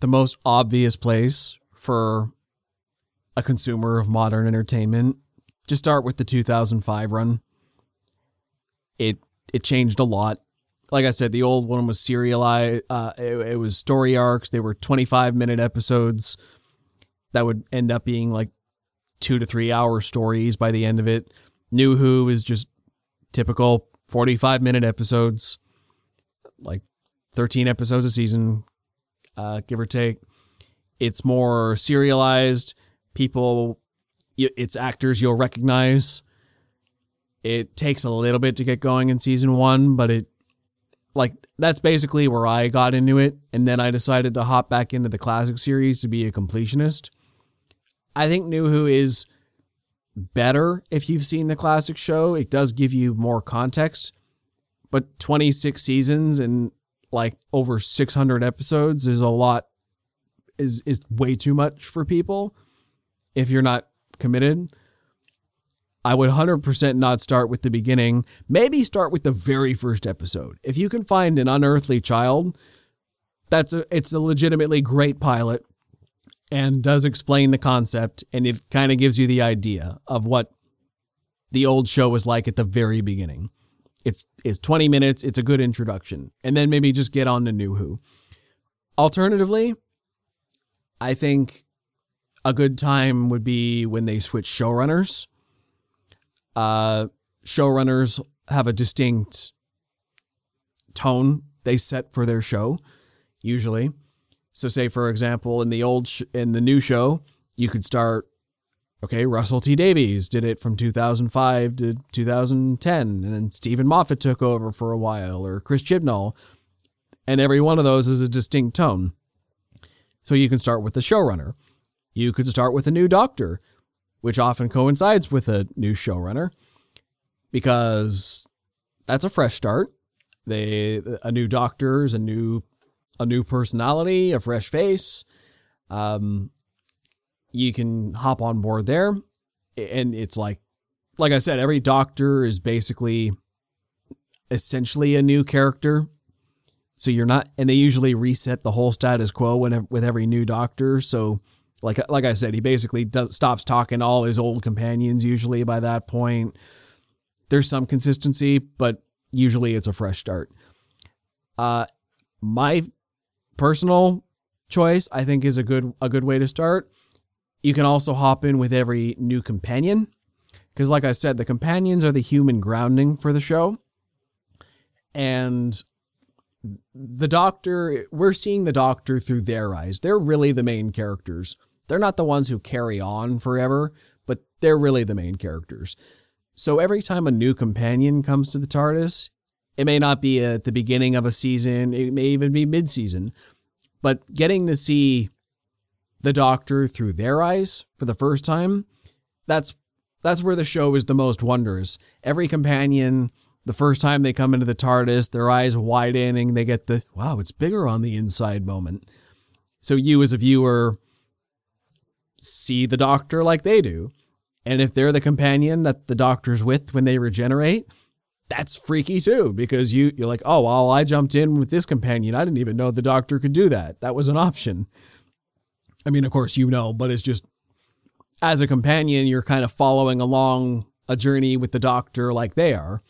the most obvious place for a consumer of modern entertainment just start with the 2005 run it it changed a lot like I said, the old one was serialized. Uh, it, it was story arcs. They were 25 minute episodes that would end up being like two to three hour stories by the end of it. New Who is just typical 45 minute episodes, like 13 episodes a season, uh, give or take. It's more serialized. People, it's actors you'll recognize. It takes a little bit to get going in season one, but it like that's basically where I got into it, and then I decided to hop back into the classic series to be a completionist. I think New Who is better if you've seen the classic show. It does give you more context, but 26 seasons and like over 600 episodes is a lot is is way too much for people if you're not committed. I would 100% not start with the beginning. Maybe start with the very first episode. If you can find an unearthly child, that's a it's a legitimately great pilot and does explain the concept and it kind of gives you the idea of what the old show was like at the very beginning. It's it's 20 minutes, it's a good introduction. And then maybe just get on to New Who. Alternatively, I think a good time would be when they switch showrunners uh, showrunners have a distinct tone they set for their show, usually. So, say for example, in the old sh- in the new show, you could start okay, Russell T Davies did it from 2005 to 2010 and then Steven Moffat took over for a while or Chris Chibnall and every one of those is a distinct tone. So you can start with the showrunner. You could start with a new doctor, which often coincides with a new showrunner because that's a fresh start. They a new doctor is a new a new personality, a fresh face. Um, you can hop on board there, and it's like, like I said, every doctor is basically essentially a new character. So you're not, and they usually reset the whole status quo when, with every new doctor. So, like like I said, he basically does, stops talking to all his old companions. Usually by that point, there's some consistency, but usually it's a fresh start. Uh, my personal choice, I think, is a good a good way to start. You can also hop in with every new companion, because, like I said, the companions are the human grounding for the show, and the Doctor. We're seeing the Doctor through their eyes. They're really the main characters. They're not the ones who carry on forever, but they're really the main characters. So every time a new companion comes to the TARDIS, it may not be at the beginning of a season, it may even be mid season, but getting to see the Doctor through their eyes for the first time, that's that's where the show is the most wondrous. Every companion, the first time they come into the TARDIS, their eyes widening, they get the wow, it's bigger on the inside moment. So you as a viewer see the Doctor like they do. And if they're the companion that the doctor's with when they regenerate, that's freaky too, because you, you're like, oh, well, I jumped in with this companion. I didn't even know the doctor could do that. That was an option. I mean, of course, you know, but it's just as a companion, you're kind of following along a journey with the doctor like they are.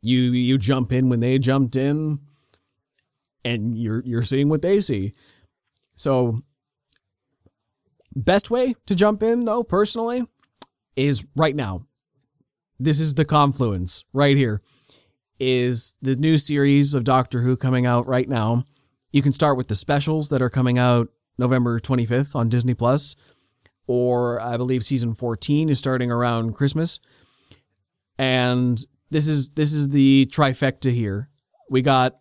You you jump in when they jumped in, and you're you're seeing what they see. So, best way to jump in, though, personally, is right now. This is the confluence right here. Is the new series of Doctor Who coming out right now? You can start with the specials that are coming out November 25th on Disney Plus, or I believe season 14 is starting around Christmas. And this is this is the trifecta here. We got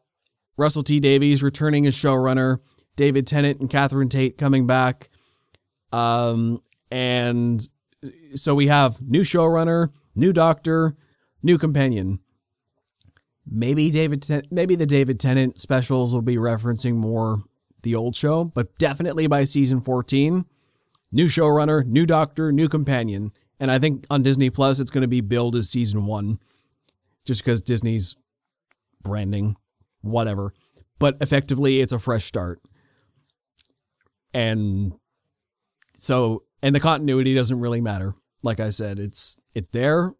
Russell T Davies returning as showrunner, David Tennant and Catherine Tate coming back, um, and so we have new showrunner, new doctor, new companion. Maybe David, Ten- maybe the David Tennant specials will be referencing more the old show, but definitely by season 14, new showrunner, new doctor, new companion. And I think on Disney Plus, it's going to be billed as season one, just because Disney's branding, whatever. But effectively, it's a fresh start. And so and the continuity doesn't really matter. Like I said, it's it's there,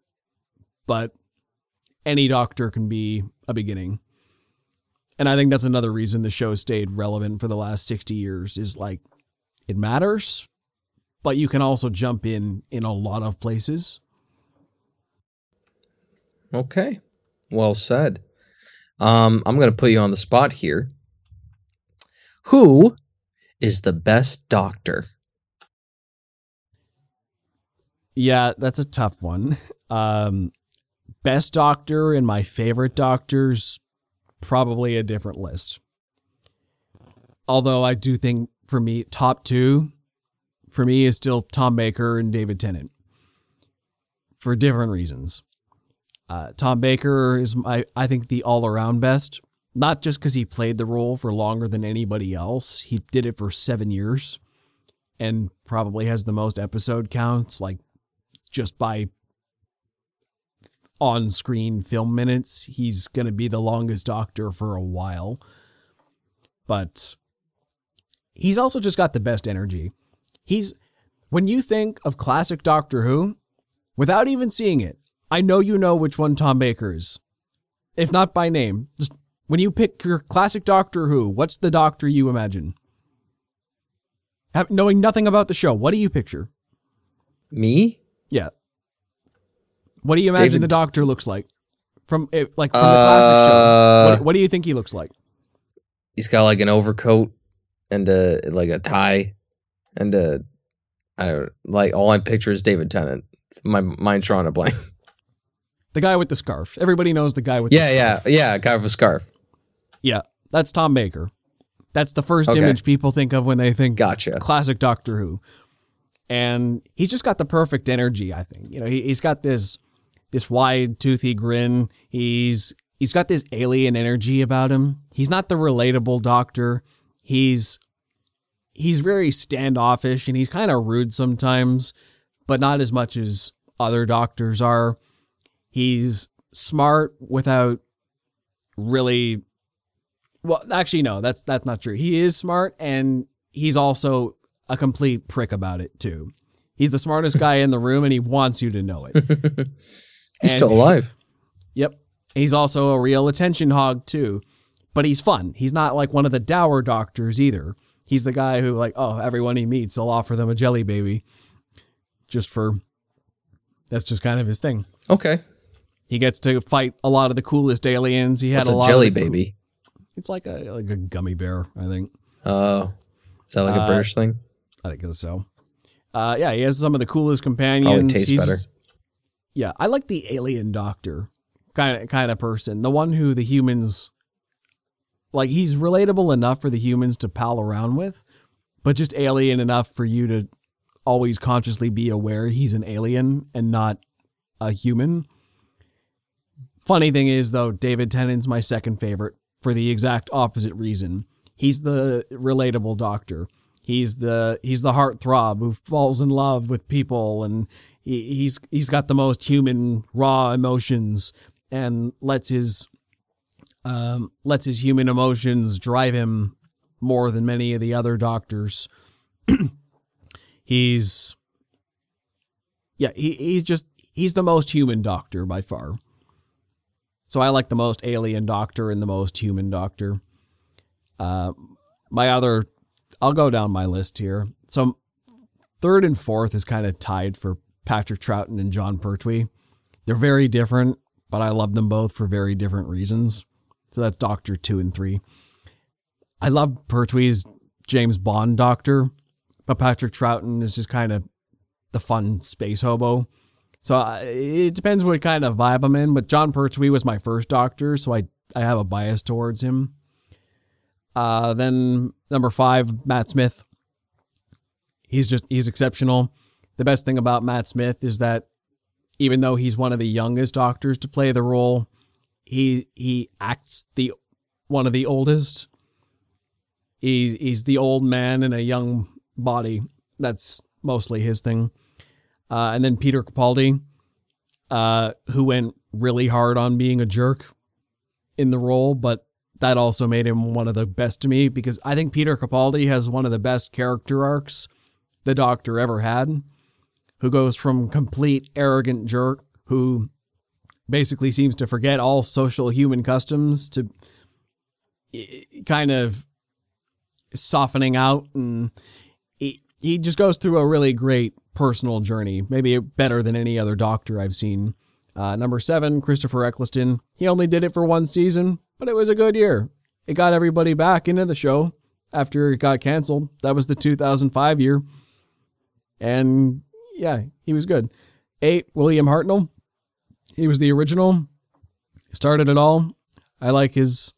but any doctor can be a beginning. And I think that's another reason the show stayed relevant for the last 60 years is like it matters, but you can also jump in in a lot of places. Okay. Well said. Um, I'm going to put you on the spot here. Who is the best doctor? Yeah, that's a tough one. Um, best doctor and my favorite doctors, probably a different list. Although I do think for me, top two for me is still Tom Baker and David Tennant for different reasons. Uh, Tom Baker is my, I think, the all around best. Not just because he played the role for longer than anybody else. He did it for seven years and probably has the most episode counts, like just by on screen film minutes. He's going to be the longest doctor for a while. But he's also just got the best energy. He's, when you think of classic Doctor Who, without even seeing it, I know you know which one Tom Baker is. If not by name, just when you pick your classic Doctor Who, what's the doctor you imagine? Knowing nothing about the show, what do you picture? Me? Yeah. What do you imagine David... the Doctor looks like from eh, like from the classic show? Uh, what, what, do you think he looks like? He's got like an overcoat and a like a tie and a I don't like all I picture is David Tennant. My mind's drawing a blank. The guy with the scarf. Everybody knows the guy with Yeah, the scarf. Yeah, yeah, yeah. Guy with a scarf. Yeah, that's Tom Baker. That's the first Okay. image people think of when they think Gotcha. classic Doctor Who. And he's just got the perfect energy, I think. You know, he, he's got this this wide toothy grin. He's he's got this alien energy about him. He's not the relatable doctor. He's he's very standoffish and he's kind of rude sometimes, but not as much as other doctors are. He's smart without really well actually no that's that's not true he is smart and he's also a complete prick about it too. He's the smartest guy in the room and he wants you to know it. He's And- still alive. yep. He's also a real attention hog too. But he's fun. He's not like one of the dour doctors either. He's the guy who like oh everyone he meets he'll offer them a jelly baby just for that's just kind of his thing. Okay. he gets to fight a lot of the coolest aliens. He had What's a a lot jelly baby? it's like a like a gummy bear i think. Oh, is that like a Uh, British thing? I think so. Uh, yeah, he has some of the coolest companions. Probably tastes He's better. just- yeah, I like the alien doctor kind of kind of person, the one who the humans like. He's relatable enough for the humans to pal around with, but just alien enough for you to always consciously be aware he's an alien and not a human. Funny thing is, though, David Tennant's my second favorite for the exact opposite reason. He's the relatable doctor. He's the he's the heartthrob who falls in love with people, and he, he's he's got the most human, raw emotions, and lets his um, lets his human emotions drive him more than many of the other doctors. he's yeah, he, he's just he's the most human doctor by far. So I like the most alien doctor and the most human doctor. Uh, my other, I'll go down my list here. So third and fourth is kind of tied for Patrick Troughton and Jon Pertwee. They're very different, but I love them both for very different reasons. So that's Doctor two and three. I love Pertwee's James Bond Doctor, but Patrick Troughton is just kind of the fun space hobo. So uh, it depends what kind of vibe I'm in. But Jon Pertwee was my first Doctor, so I I have a bias towards him. Uh, then number five, Matt Smith. He's just he's exceptional. The best thing about Matt Smith is that even though he's one of the youngest doctors to play the role, he he acts the one of the oldest. He's he's the old man in a young body. That's mostly his thing. Uh, and then Peter Capaldi, uh, who went really hard on being a jerk in the role, but that also made him one of the best to me because I think Peter Capaldi has one of the best character arcs the Doctor ever had, who goes from complete arrogant jerk who basically seems to forget all social human customs to eh, kind of softening out and he, he just goes through a really great personal journey, maybe better than any other doctor I've seen. Uh, number seven, Christopher Eccleston. He only did it for one season, but it was a good year. It got everybody back into the show after it got canceled. That was the 2005 year. And yeah, he was good. Eight, William Hartnell. He was the original. Started it all. I like his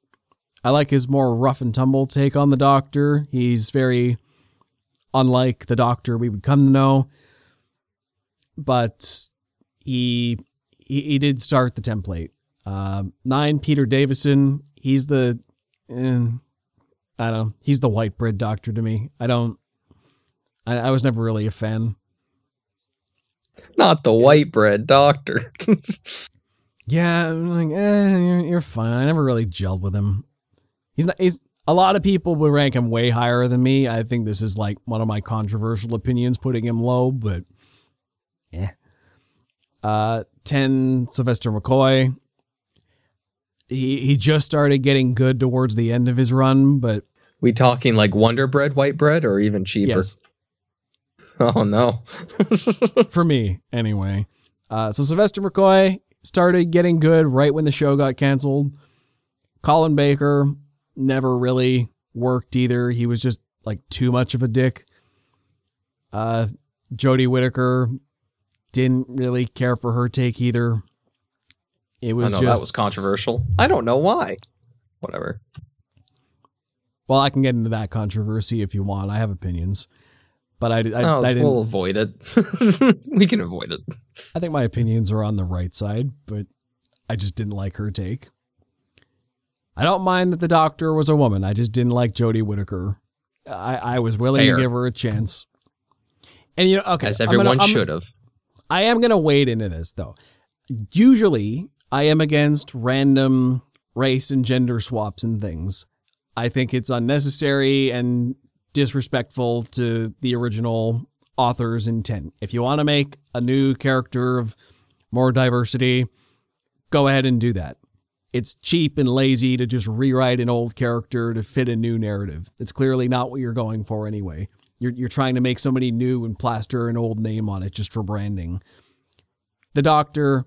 I like his more rough and tumble take on the doctor. He's very unlike the doctor we would come to know. But he he, he did start the template. Um, nine, Peter Davison. He's the eh, I don't know. He's the white bread doctor to me. I don't. I, I was never really a fan. Not the white bread doctor. Yeah, I'm like, eh, you're, you're fine. I never really gelled with him. He's not. He's a lot of people would rank him way higher than me. I think this is like one of my controversial opinions, putting him low, but yeah. Uh, ten Sylvester McCoy. He he just started getting good towards the end of his run, but we talking like Wonder Bread white bread or even cheaper? yes, Oh no. for me anyway. Uh, so Sylvester McCoy started getting good right when the show got canceled. Colin Baker never really worked either. He was just like too much of a dick. Uh, Jodie Whittaker didn't really care for her take either. It I was know just that was controversial. I don't know why. Whatever. Well, I can get into that controversy if you want. I have opinions, but I, I, Oh, I, didn't, we'll avoid it. we can avoid it. I think my opinions are on the right side, but I just didn't like her take. I don't mind that the doctor was a woman. I just didn't like Jodie Whittaker. I, I was willing Fair. to give her a chance. And you know, okay, As everyone should have. I am going to wade into this though. Usually, I am against random race and gender swaps and things. I think it's unnecessary and disrespectful to the original author's intent. If you want to make a new character of more diversity, go ahead and do that. It's cheap and lazy to just rewrite an old character to fit a new narrative. It's clearly not what you're going for anyway. You're, you're trying to make somebody new and plaster an old name on it just for branding. The Doctor,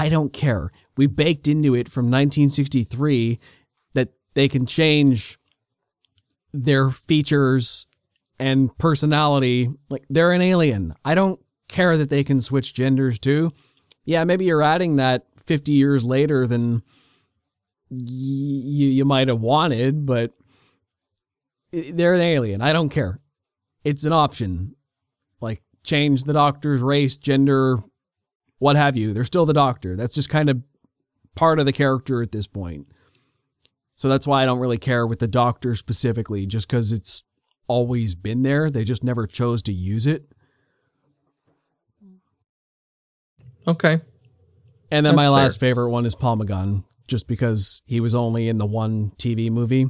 I don't care. We baked into it from 1963 that they can change their features and personality. Like they're an alien. I don't care that they can switch genders too. Yeah, maybe you're adding that 50 years later than you you might have wanted, but they're an alien. I don't care. It's an option. Like change the doctor's race, gender, what have you. They're still the doctor. That's just kind of part of the character at this point. So that's why I don't really care with the doctor specifically, just because it's always been there. They just never chose to use it. Okay. And then my That's last fair. favorite one is Paul McGann, just because he was only in the one TV movie.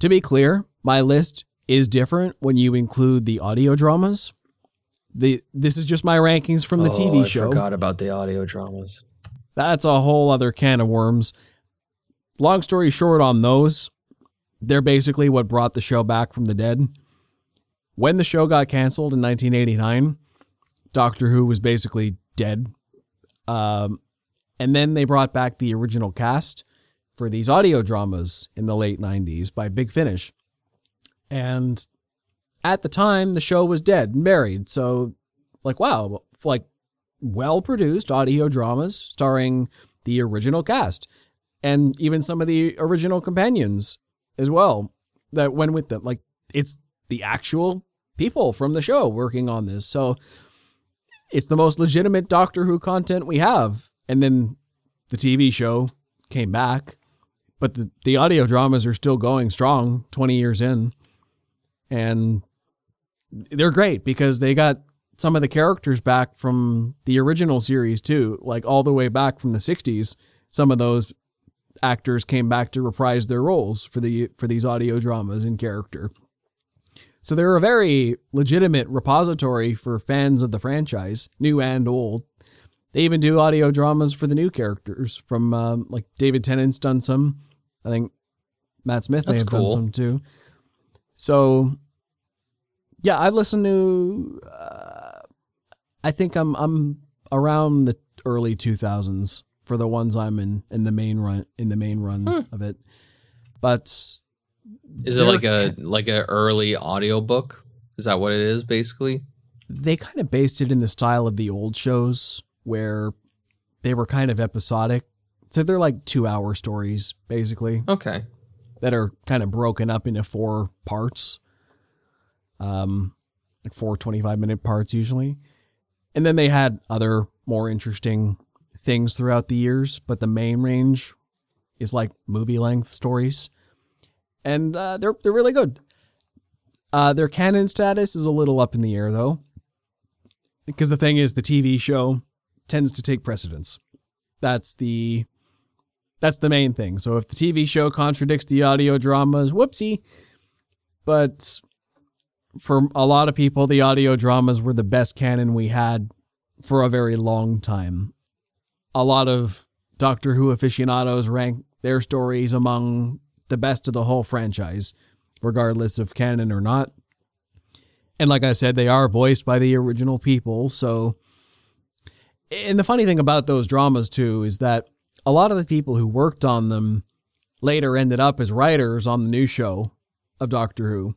To be clear, my list is different when you include the audio dramas. The this is just my rankings from the Oh, TV show. I forgot about the audio dramas. That's a whole other can of worms. Long story short on those, they're basically what brought the show back from the dead. When the show got canceled in 1989, Doctor Who was basically dead. Um, and then they brought back the original cast for these audio dramas in the late 90s by Big Finish. And at the time, the show was dead and buried. So, like, wow, like well produced audio dramas starring the original cast and even some of the original companions as well that went with them. Like it's the actual people from the show working on this. So it's the most legitimate Doctor Who content we have. And then the TV show came back, but the, the audio dramas are still going strong 20 years in. And they're great because they got some of the characters back from the original series too, like all the way back from the 60s. Some of those actors came back to reprise their roles for the for these audio dramas in character. So they're a very legitimate repository for fans of the franchise, new and old. They even do audio dramas for the new characters from um, like David Tennant's done some. I think Matt Smith may That's have cool. done some too. So yeah, I've listened to. Uh, I think I'm I'm around the early 2000s for the ones I'm in in the main run in the main run Hmm. of it. But Is it like a like a early audiobook? Is that what it is basically? they kind of based it in the style of the old shows where they were kind of episodic. So they're like two hour stories, basically, Okay. that are kind of broken up into four parts. Um, like four 25 minute parts usually. And then they had other more interesting things throughout the years, but the main range is like movie length stories. And uh, they're they're really good. Uh, their canon status is a little up in the air though. Because the thing is the TV show tends to take precedence. That's the that's the main thing. So if the TV show contradicts the audio dramas, whoopsie. But for a lot of people, the audio dramas were the best canon we had for a very long time. A lot of Doctor Who aficionados rank their stories among the best of the whole franchise, regardless of canon or not. And like I said, they are voiced by the original people, so and the funny thing about those dramas too is that a lot of the people who worked on them later ended up as writers on the new show of Doctor Who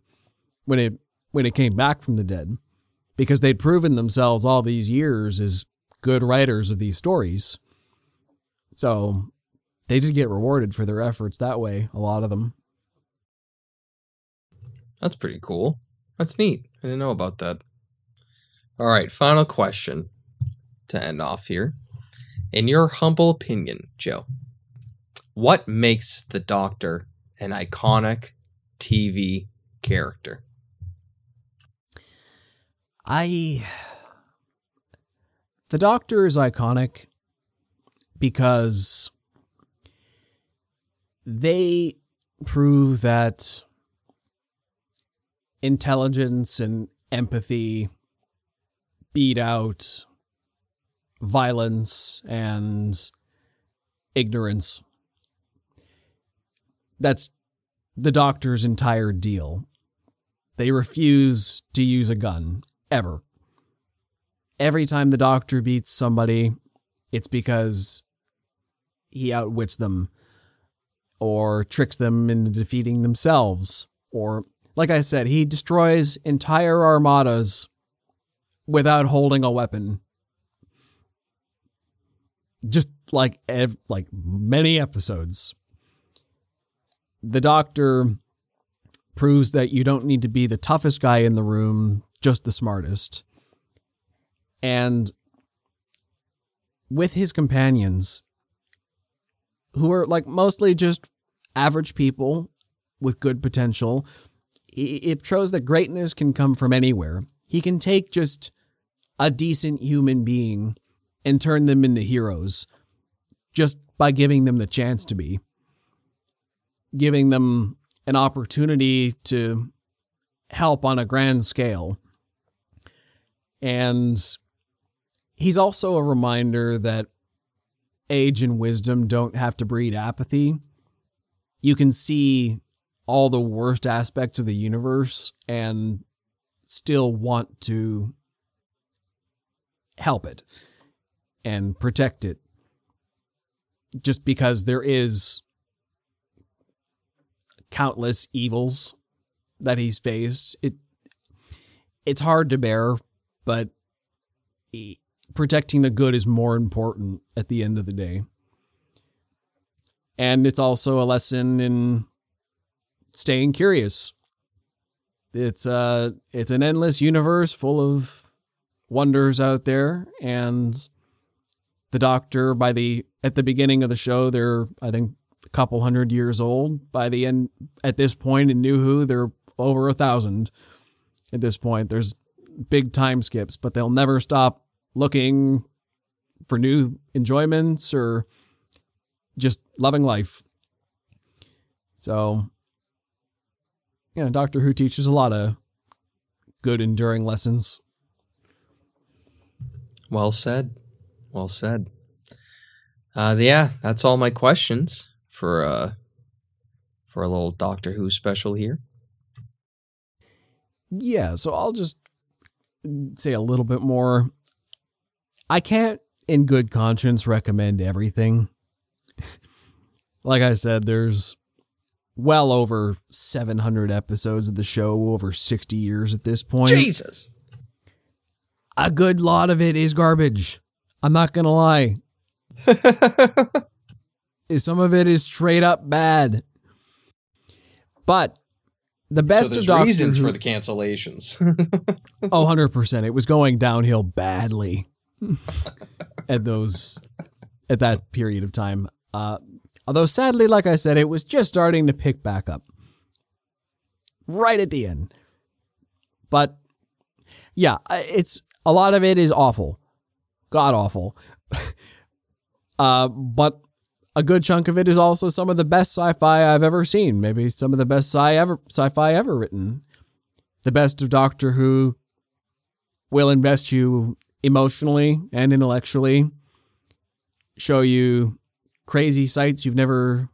when it when it came back from the dead. because they'd proven themselves all these years as good writers of these stories. So they did get rewarded for their efforts that way, a lot of them. That's pretty cool. That's neat. I didn't know about that. All right, final question to end off here. In your humble opinion, Joe, what makes the Doctor an iconic TV character? I. The Doctor is iconic because they prove that intelligence and empathy beat out violence and ignorance. That's the doctor's entire deal. They refuse to use a gun, ever. Every time the doctor beats somebody, it's because he outwits them or tricks them into defeating themselves. Or, like I said, he destroys entire armadas without holding a weapon. Just like ev- like many episodes. The doctor proves that you don't need to be the toughest guy in the room, just the smartest. And with his companions, who are like mostly just average people with good potential, it shows that greatness can come from anywhere. He can take just a decent human being and turn them into heroes just by giving them the chance to be, giving them an opportunity to help on a grand scale. And he's also a reminder that age and wisdom don't have to breed apathy. You can see all the worst aspects of the universe and still want to help it and protect it just because there is countless evils that he's faced it it's hard to bear but protecting the good is more important at the end of the day. And it's also a lesson in staying curious. It's uh it's an endless universe full of wonders out there and the doctor by the at the beginning of the show they're i think a couple hundred years old. By the end at this point in new who? They're over a thousand at this point. There's big time skips but they'll never stop looking for new enjoyments or just loving life so you know doctor who teaches a lot of good enduring lessons well said. Well said. Uh, yeah, that's all my questions for uh for a little Doctor Who special here. Yeah, so I'll just say a little bit more. I can't, in good conscience, recommend everything. like I said, there's well over 700 episodes of the show, over 60 years at this point. Jesus! a good lot of it is garbage. I'm not gonna lie. Some of it is straight up bad. But the best so there's of Doctor reasons for the cancellations. oh, 100%. It was going downhill badly at those at that period of time. Uh, although sadly, like I said, it was just starting to pick back up right at the end. But yeah, it's a lot of it is awful, god awful. uh, but a good chunk of it is also some of the best sci-fi I've ever seen. Maybe some of the best sci ever sci-fi ever written. The best of Doctor Who will invest you emotionally and intellectually, show you crazy sights you've never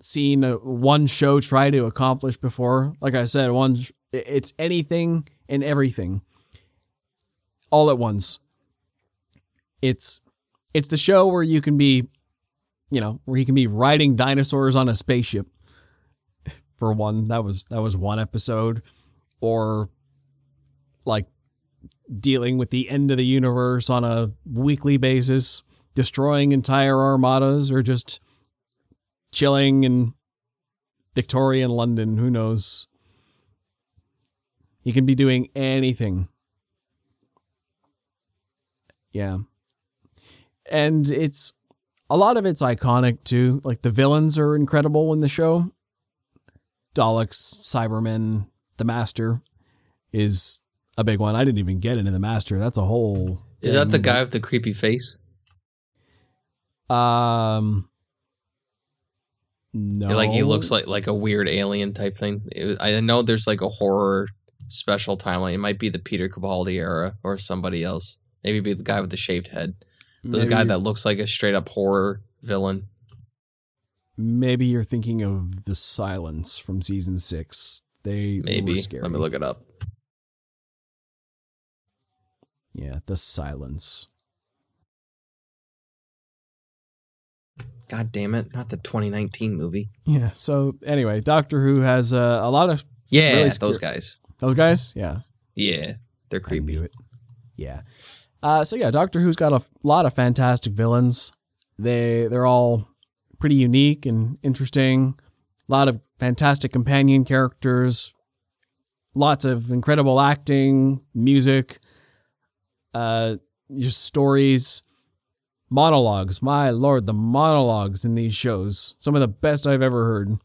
seen a, one show try to accomplish before. Like I said, one it's anything and everything all at once. It's it's the show where you can be, you know, where he can be riding dinosaurs on a spaceship. For one, that was that was one episode, or like dealing with the end of the universe on a weekly basis, destroying entire armadas, or just chilling in Victorian London. Who knows? He can be doing anything. Yeah. And it's a lot of it's iconic too. Like the villains are incredible in the show. Daleks, Cybermen, the Master is a big one. I didn't even get into the Master. That's a whole. Is that the guy with the creepy face? Um. No. Like he looks like like a weird alien type thing. It- I know there's like a horror special timeline. It might be the Peter Capaldi era or somebody else. Maybe be the guy with the shaved head. But the guy that looks like a straight up horror villain. Maybe you're thinking of the Silence from season six. They Maybe. were scary. Let me look it up. Yeah, the Silence. God damn it! Not the 2019 movie. Yeah. So anyway, Doctor Who has uh, a lot of Yeah, Really those guys. those guys. Yeah. Yeah, they're I creepy. knew it. Yeah. Uh, so yeah, Doctor Who's got a lot of fantastic villains. They they're all pretty unique and interesting. A lot of fantastic companion characters. Lots of incredible acting, music, uh, just stories, monologues. My lord, the monologues in these shows, some of the best I've ever heard.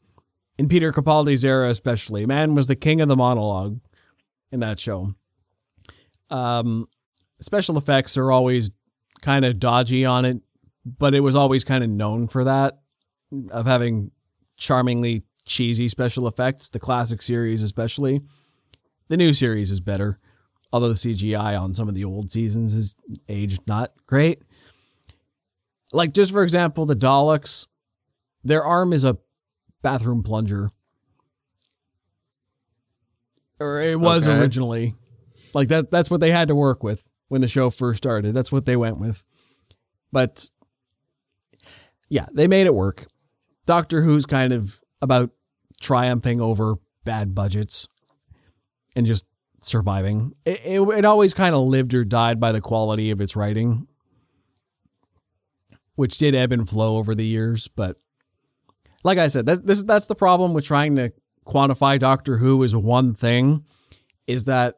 In Peter Capaldi's era, especially, man was the king of the monologue in that show. Um, special effects are always kind of dodgy on it, but it was always kind of known for that of having charmingly cheesy special effects. The classic series, especially. The new series is better, although the CGI on some of the old seasons is aged not great. Like just for example, the Daleks, their arm is a bathroom plunger, or it was Okay. originally. Like that that's what they had to work with when the show first started. That's what they went with. But yeah, they made it work. Doctor Who's kind of about triumphing over bad budgets and just surviving. It, it, it always kind of lived or died by the quality of its writing, which did ebb and flow over the years. But like I said, that's this that's the problem with trying to quantify Doctor Who as one thing, is that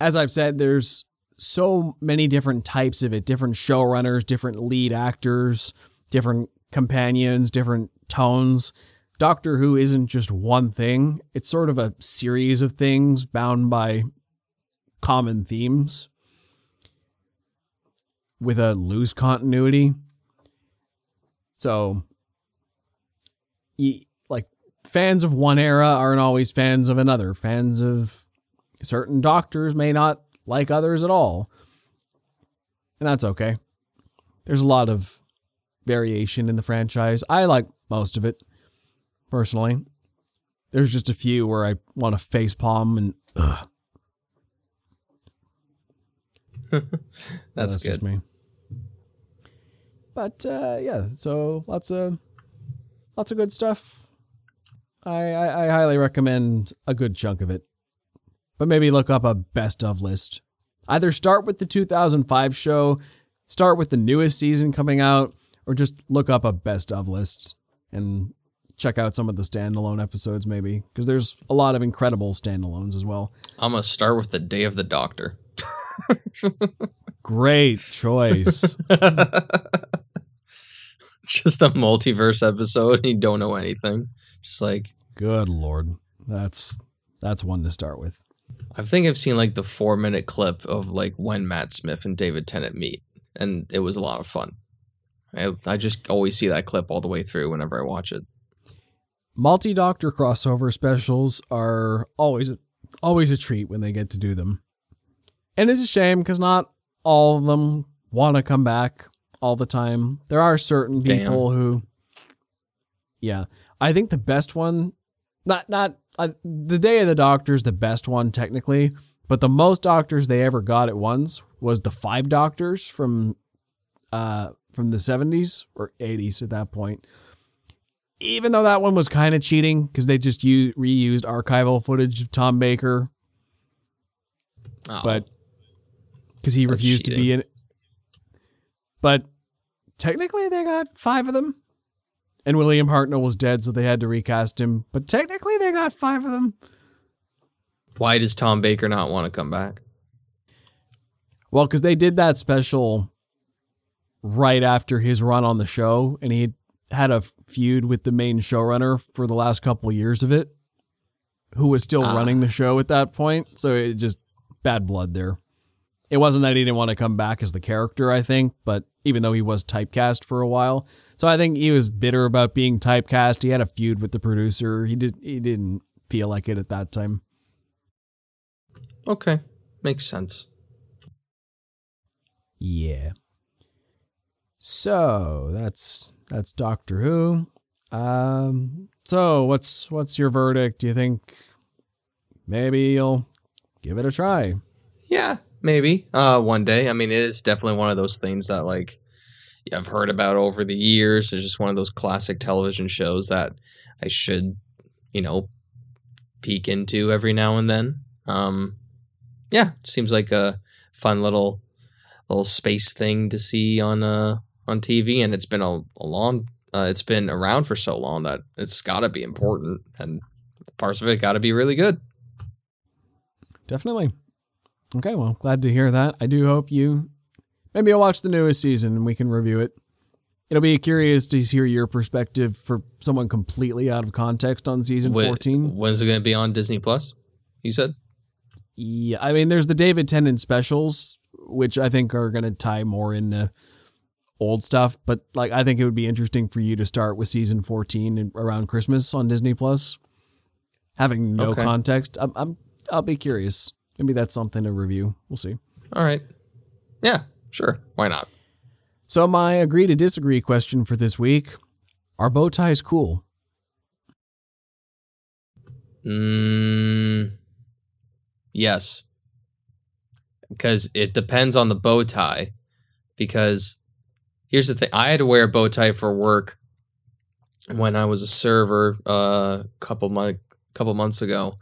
as I've said, there's so many different types of it, different showrunners, different lead actors, different companions, different tones. Doctor Who isn't just one thing. It's sort of a series of things bound by common themes with a loose continuity. So, like, fans of one era aren't always fans of another. Fans of certain doctors may not like others at all. And that's okay. There's a lot of variation in the franchise. I like most of it, personally. There's just a few where I want to face palm and ugh, That's, just good. me. But uh, yeah, so lots of lots of good stuff. I, I I highly recommend a good chunk of it. But maybe look up a best of list. Either start with the 2005 show, start with the newest season coming out, or just look up a best of list and check out some of the standalone episodes maybe because there's a lot of incredible standalones as well. I'm gonna start with the Day of the Doctor. Great choice. Just a multiverse episode, and you don't know anything. Just like Good lord. That's that's one to start with. I think I've seen like the four minute clip of like when Matt Smith and David Tennant meet, and it was a lot of fun. I, I just always see that clip all the way through whenever I watch it. Multi Doctor crossover specials are always always a treat when they get to do them. And it's a shame because not all of them want to come back all the time. There are certain Damn. people who Yeah. I think the best one not not uh, the Day of the Doctor is the best one technically, but the most doctors they ever got at once was the five doctors from uh from the 70s or 80s at that point even though that one was kind of cheating because they just u- reused archival footage of Tom Baker. Oh, But because he refused to be in it. But technically, they got five of them. And William Hartnell was dead, so they had to recast him. But technically, they got five of them. Why does Tom Baker not want to come back? Well, because they did that special right after his run on the show, and he had a feud with the main showrunner for the last couple years of it, who was still Ah. running the show at that point. So it just bad blood there. It wasn't that he didn't want to come back as the character, I think, but even though he was typecast for a while, so I think he was bitter about being typecast. He had a feud with the producer. He did. He didn't feel like it at that time. Okay, makes sense. Yeah. So that's that's Doctor Who. Um. So what's what's your verdict? Do you think maybe you'll give it a try? Yeah, maybe. Uh, one day. I mean, it is definitely one of those things that like I've heard about over the years. It's just one of those classic television shows that I should, you know, peek into every now and then. Um, yeah, seems like a fun little little space thing to see on uh on TV, and it's been a, a long. Uh, it's been around for so long that it's got to be important, and parts of it got to be really good. Definitely. Okay, well, glad to hear that. I do hope you maybe I'll watch the newest season and we can review it. It'll be curious to hear your perspective for someone completely out of context on season Wh- 14. When's it going to be on Disney Plus? You said. Yeah, I mean, there's the David Tennant specials, which I think are going to tie more into old stuff. But like, I think it would be interesting for you to start with season 14 around Christmas on Disney Plus, having no Okay. context. I'm, I'm, I'll be curious. Maybe that's something to review. We'll see. All right. Yeah, sure. Why not? So my agree to disagree question for this week: Are bow ties cool? Mm, yes. Because it depends on the bow tie. Because here's the thing I had to wear a bow tie for work when I was a server uh, a couple, month, couple months ago.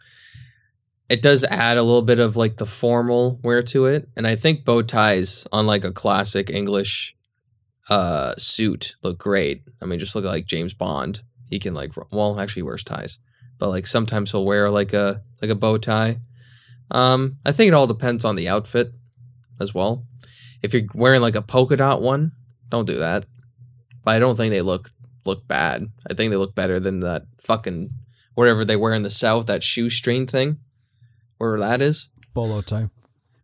It does add a little bit of like the formal wear to it. And I think bow ties on like a classic English uh, suit look great. I mean, just look like James Bond. He can like, well, actually wears ties but like sometimes he'll wear like a like a bow tie. Um, I think it all depends on the outfit as well. If you're wearing like a polka dot one, don't do that. But I don't think they look look bad. I think they look better than that fucking whatever they wear in the south, that shoestring thing, wherever that is, Bolo tie.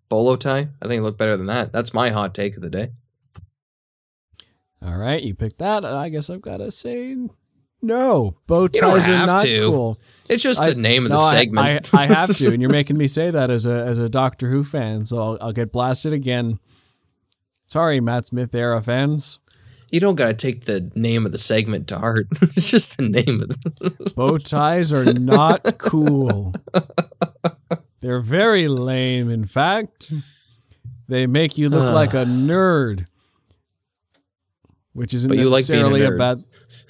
bolo tie. I think it looked better than that. That's my hot take of the day. All right, you picked that. I guess I've got to say no. Bow ties are not to. cool. It's just I- the name of no, the I- segment. I, I, have to, and you're making me say that as a as a Doctor Who fan, so I'll, I'll get blasted again. Sorry, Matt Smith era fans. you don't gotta take the name of the segment to heart. it's just the name of the Bow ties are not cool. They're very lame. In fact, they make you look like a nerd, which isn't But you like being a necessarily nerd.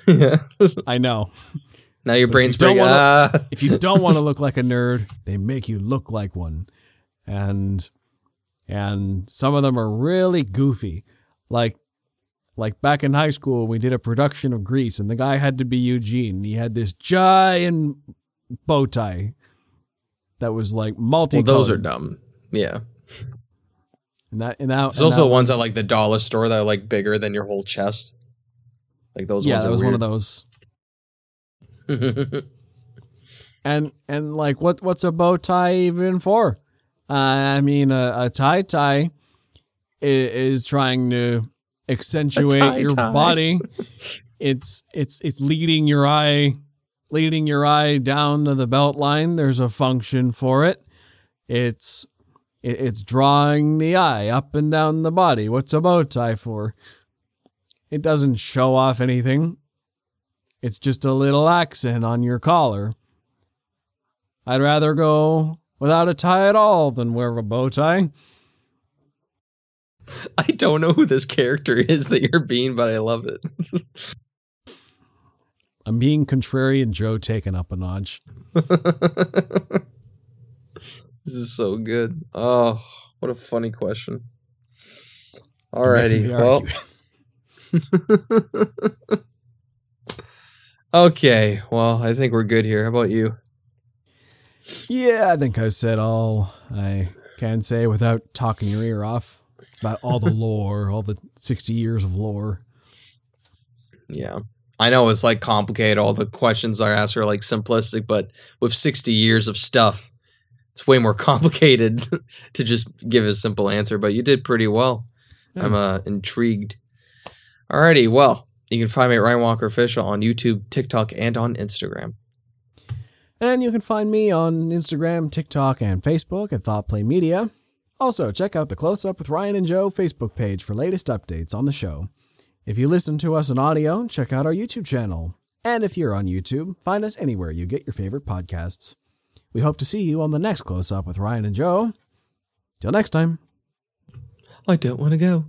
bad. yeah. I know. Now your brain's don't breaking. wanna- Ah. if you don't want to look like a nerd, they make you look like one. And and some of them are really goofy. Like like back in high school, we did a production of Grease and the guy had to be Eugene. He had this giant bow tie that was like Well, multi those are dumb. Yeah. and that and that There's and also that ones was- at like the dollar store that are like bigger than your whole chest. Like those Yeah, ones that are was one of those. And and like what what's a bow tie even for? Uh, I mean a, a tie tie is, is trying to accentuate your tie-tie. body. it's it's it's leading your eye leading your eye down to the belt line. There's a function for it. It's it's drawing the eye up and down the body. What's a bow tie for? It doesn't show off anything. It's just a little accent on your collar. I'd rather go without a tie at all than wear a bow tie. I don't know who this character is that you're being, but I love it. I'm being contrarian Joe taken up a notch. this is so good. Oh, what a funny question. Alrighty. Well, okay. Well, I think we're good here. How about you? yeah, I think I said all I can say without talking your ear off about all the lore, all the 60 years of lore. Yeah. I know it's like complicated. All the questions I ask are like simplistic, but with 60 years of stuff, it's way more complicated to just give a simple answer. But you did pretty well. I'm uh, intrigued. Alrighty. Well, you can find me at Ryan Walker Official on YouTube, TikTok, and on Instagram. And you can find me on Instagram, TikTok, and Facebook at ThoughtPlane Media. Also, check out the Close Up with Ryan and Joe Facebook page for latest updates on the show. If you listen to us on audio, check out our YouTube channel. And if you're on YouTube, find us anywhere you get your favorite podcasts. We hope to see you on the next Close Up with Ryan and Joe. Till next time. I don't want to go.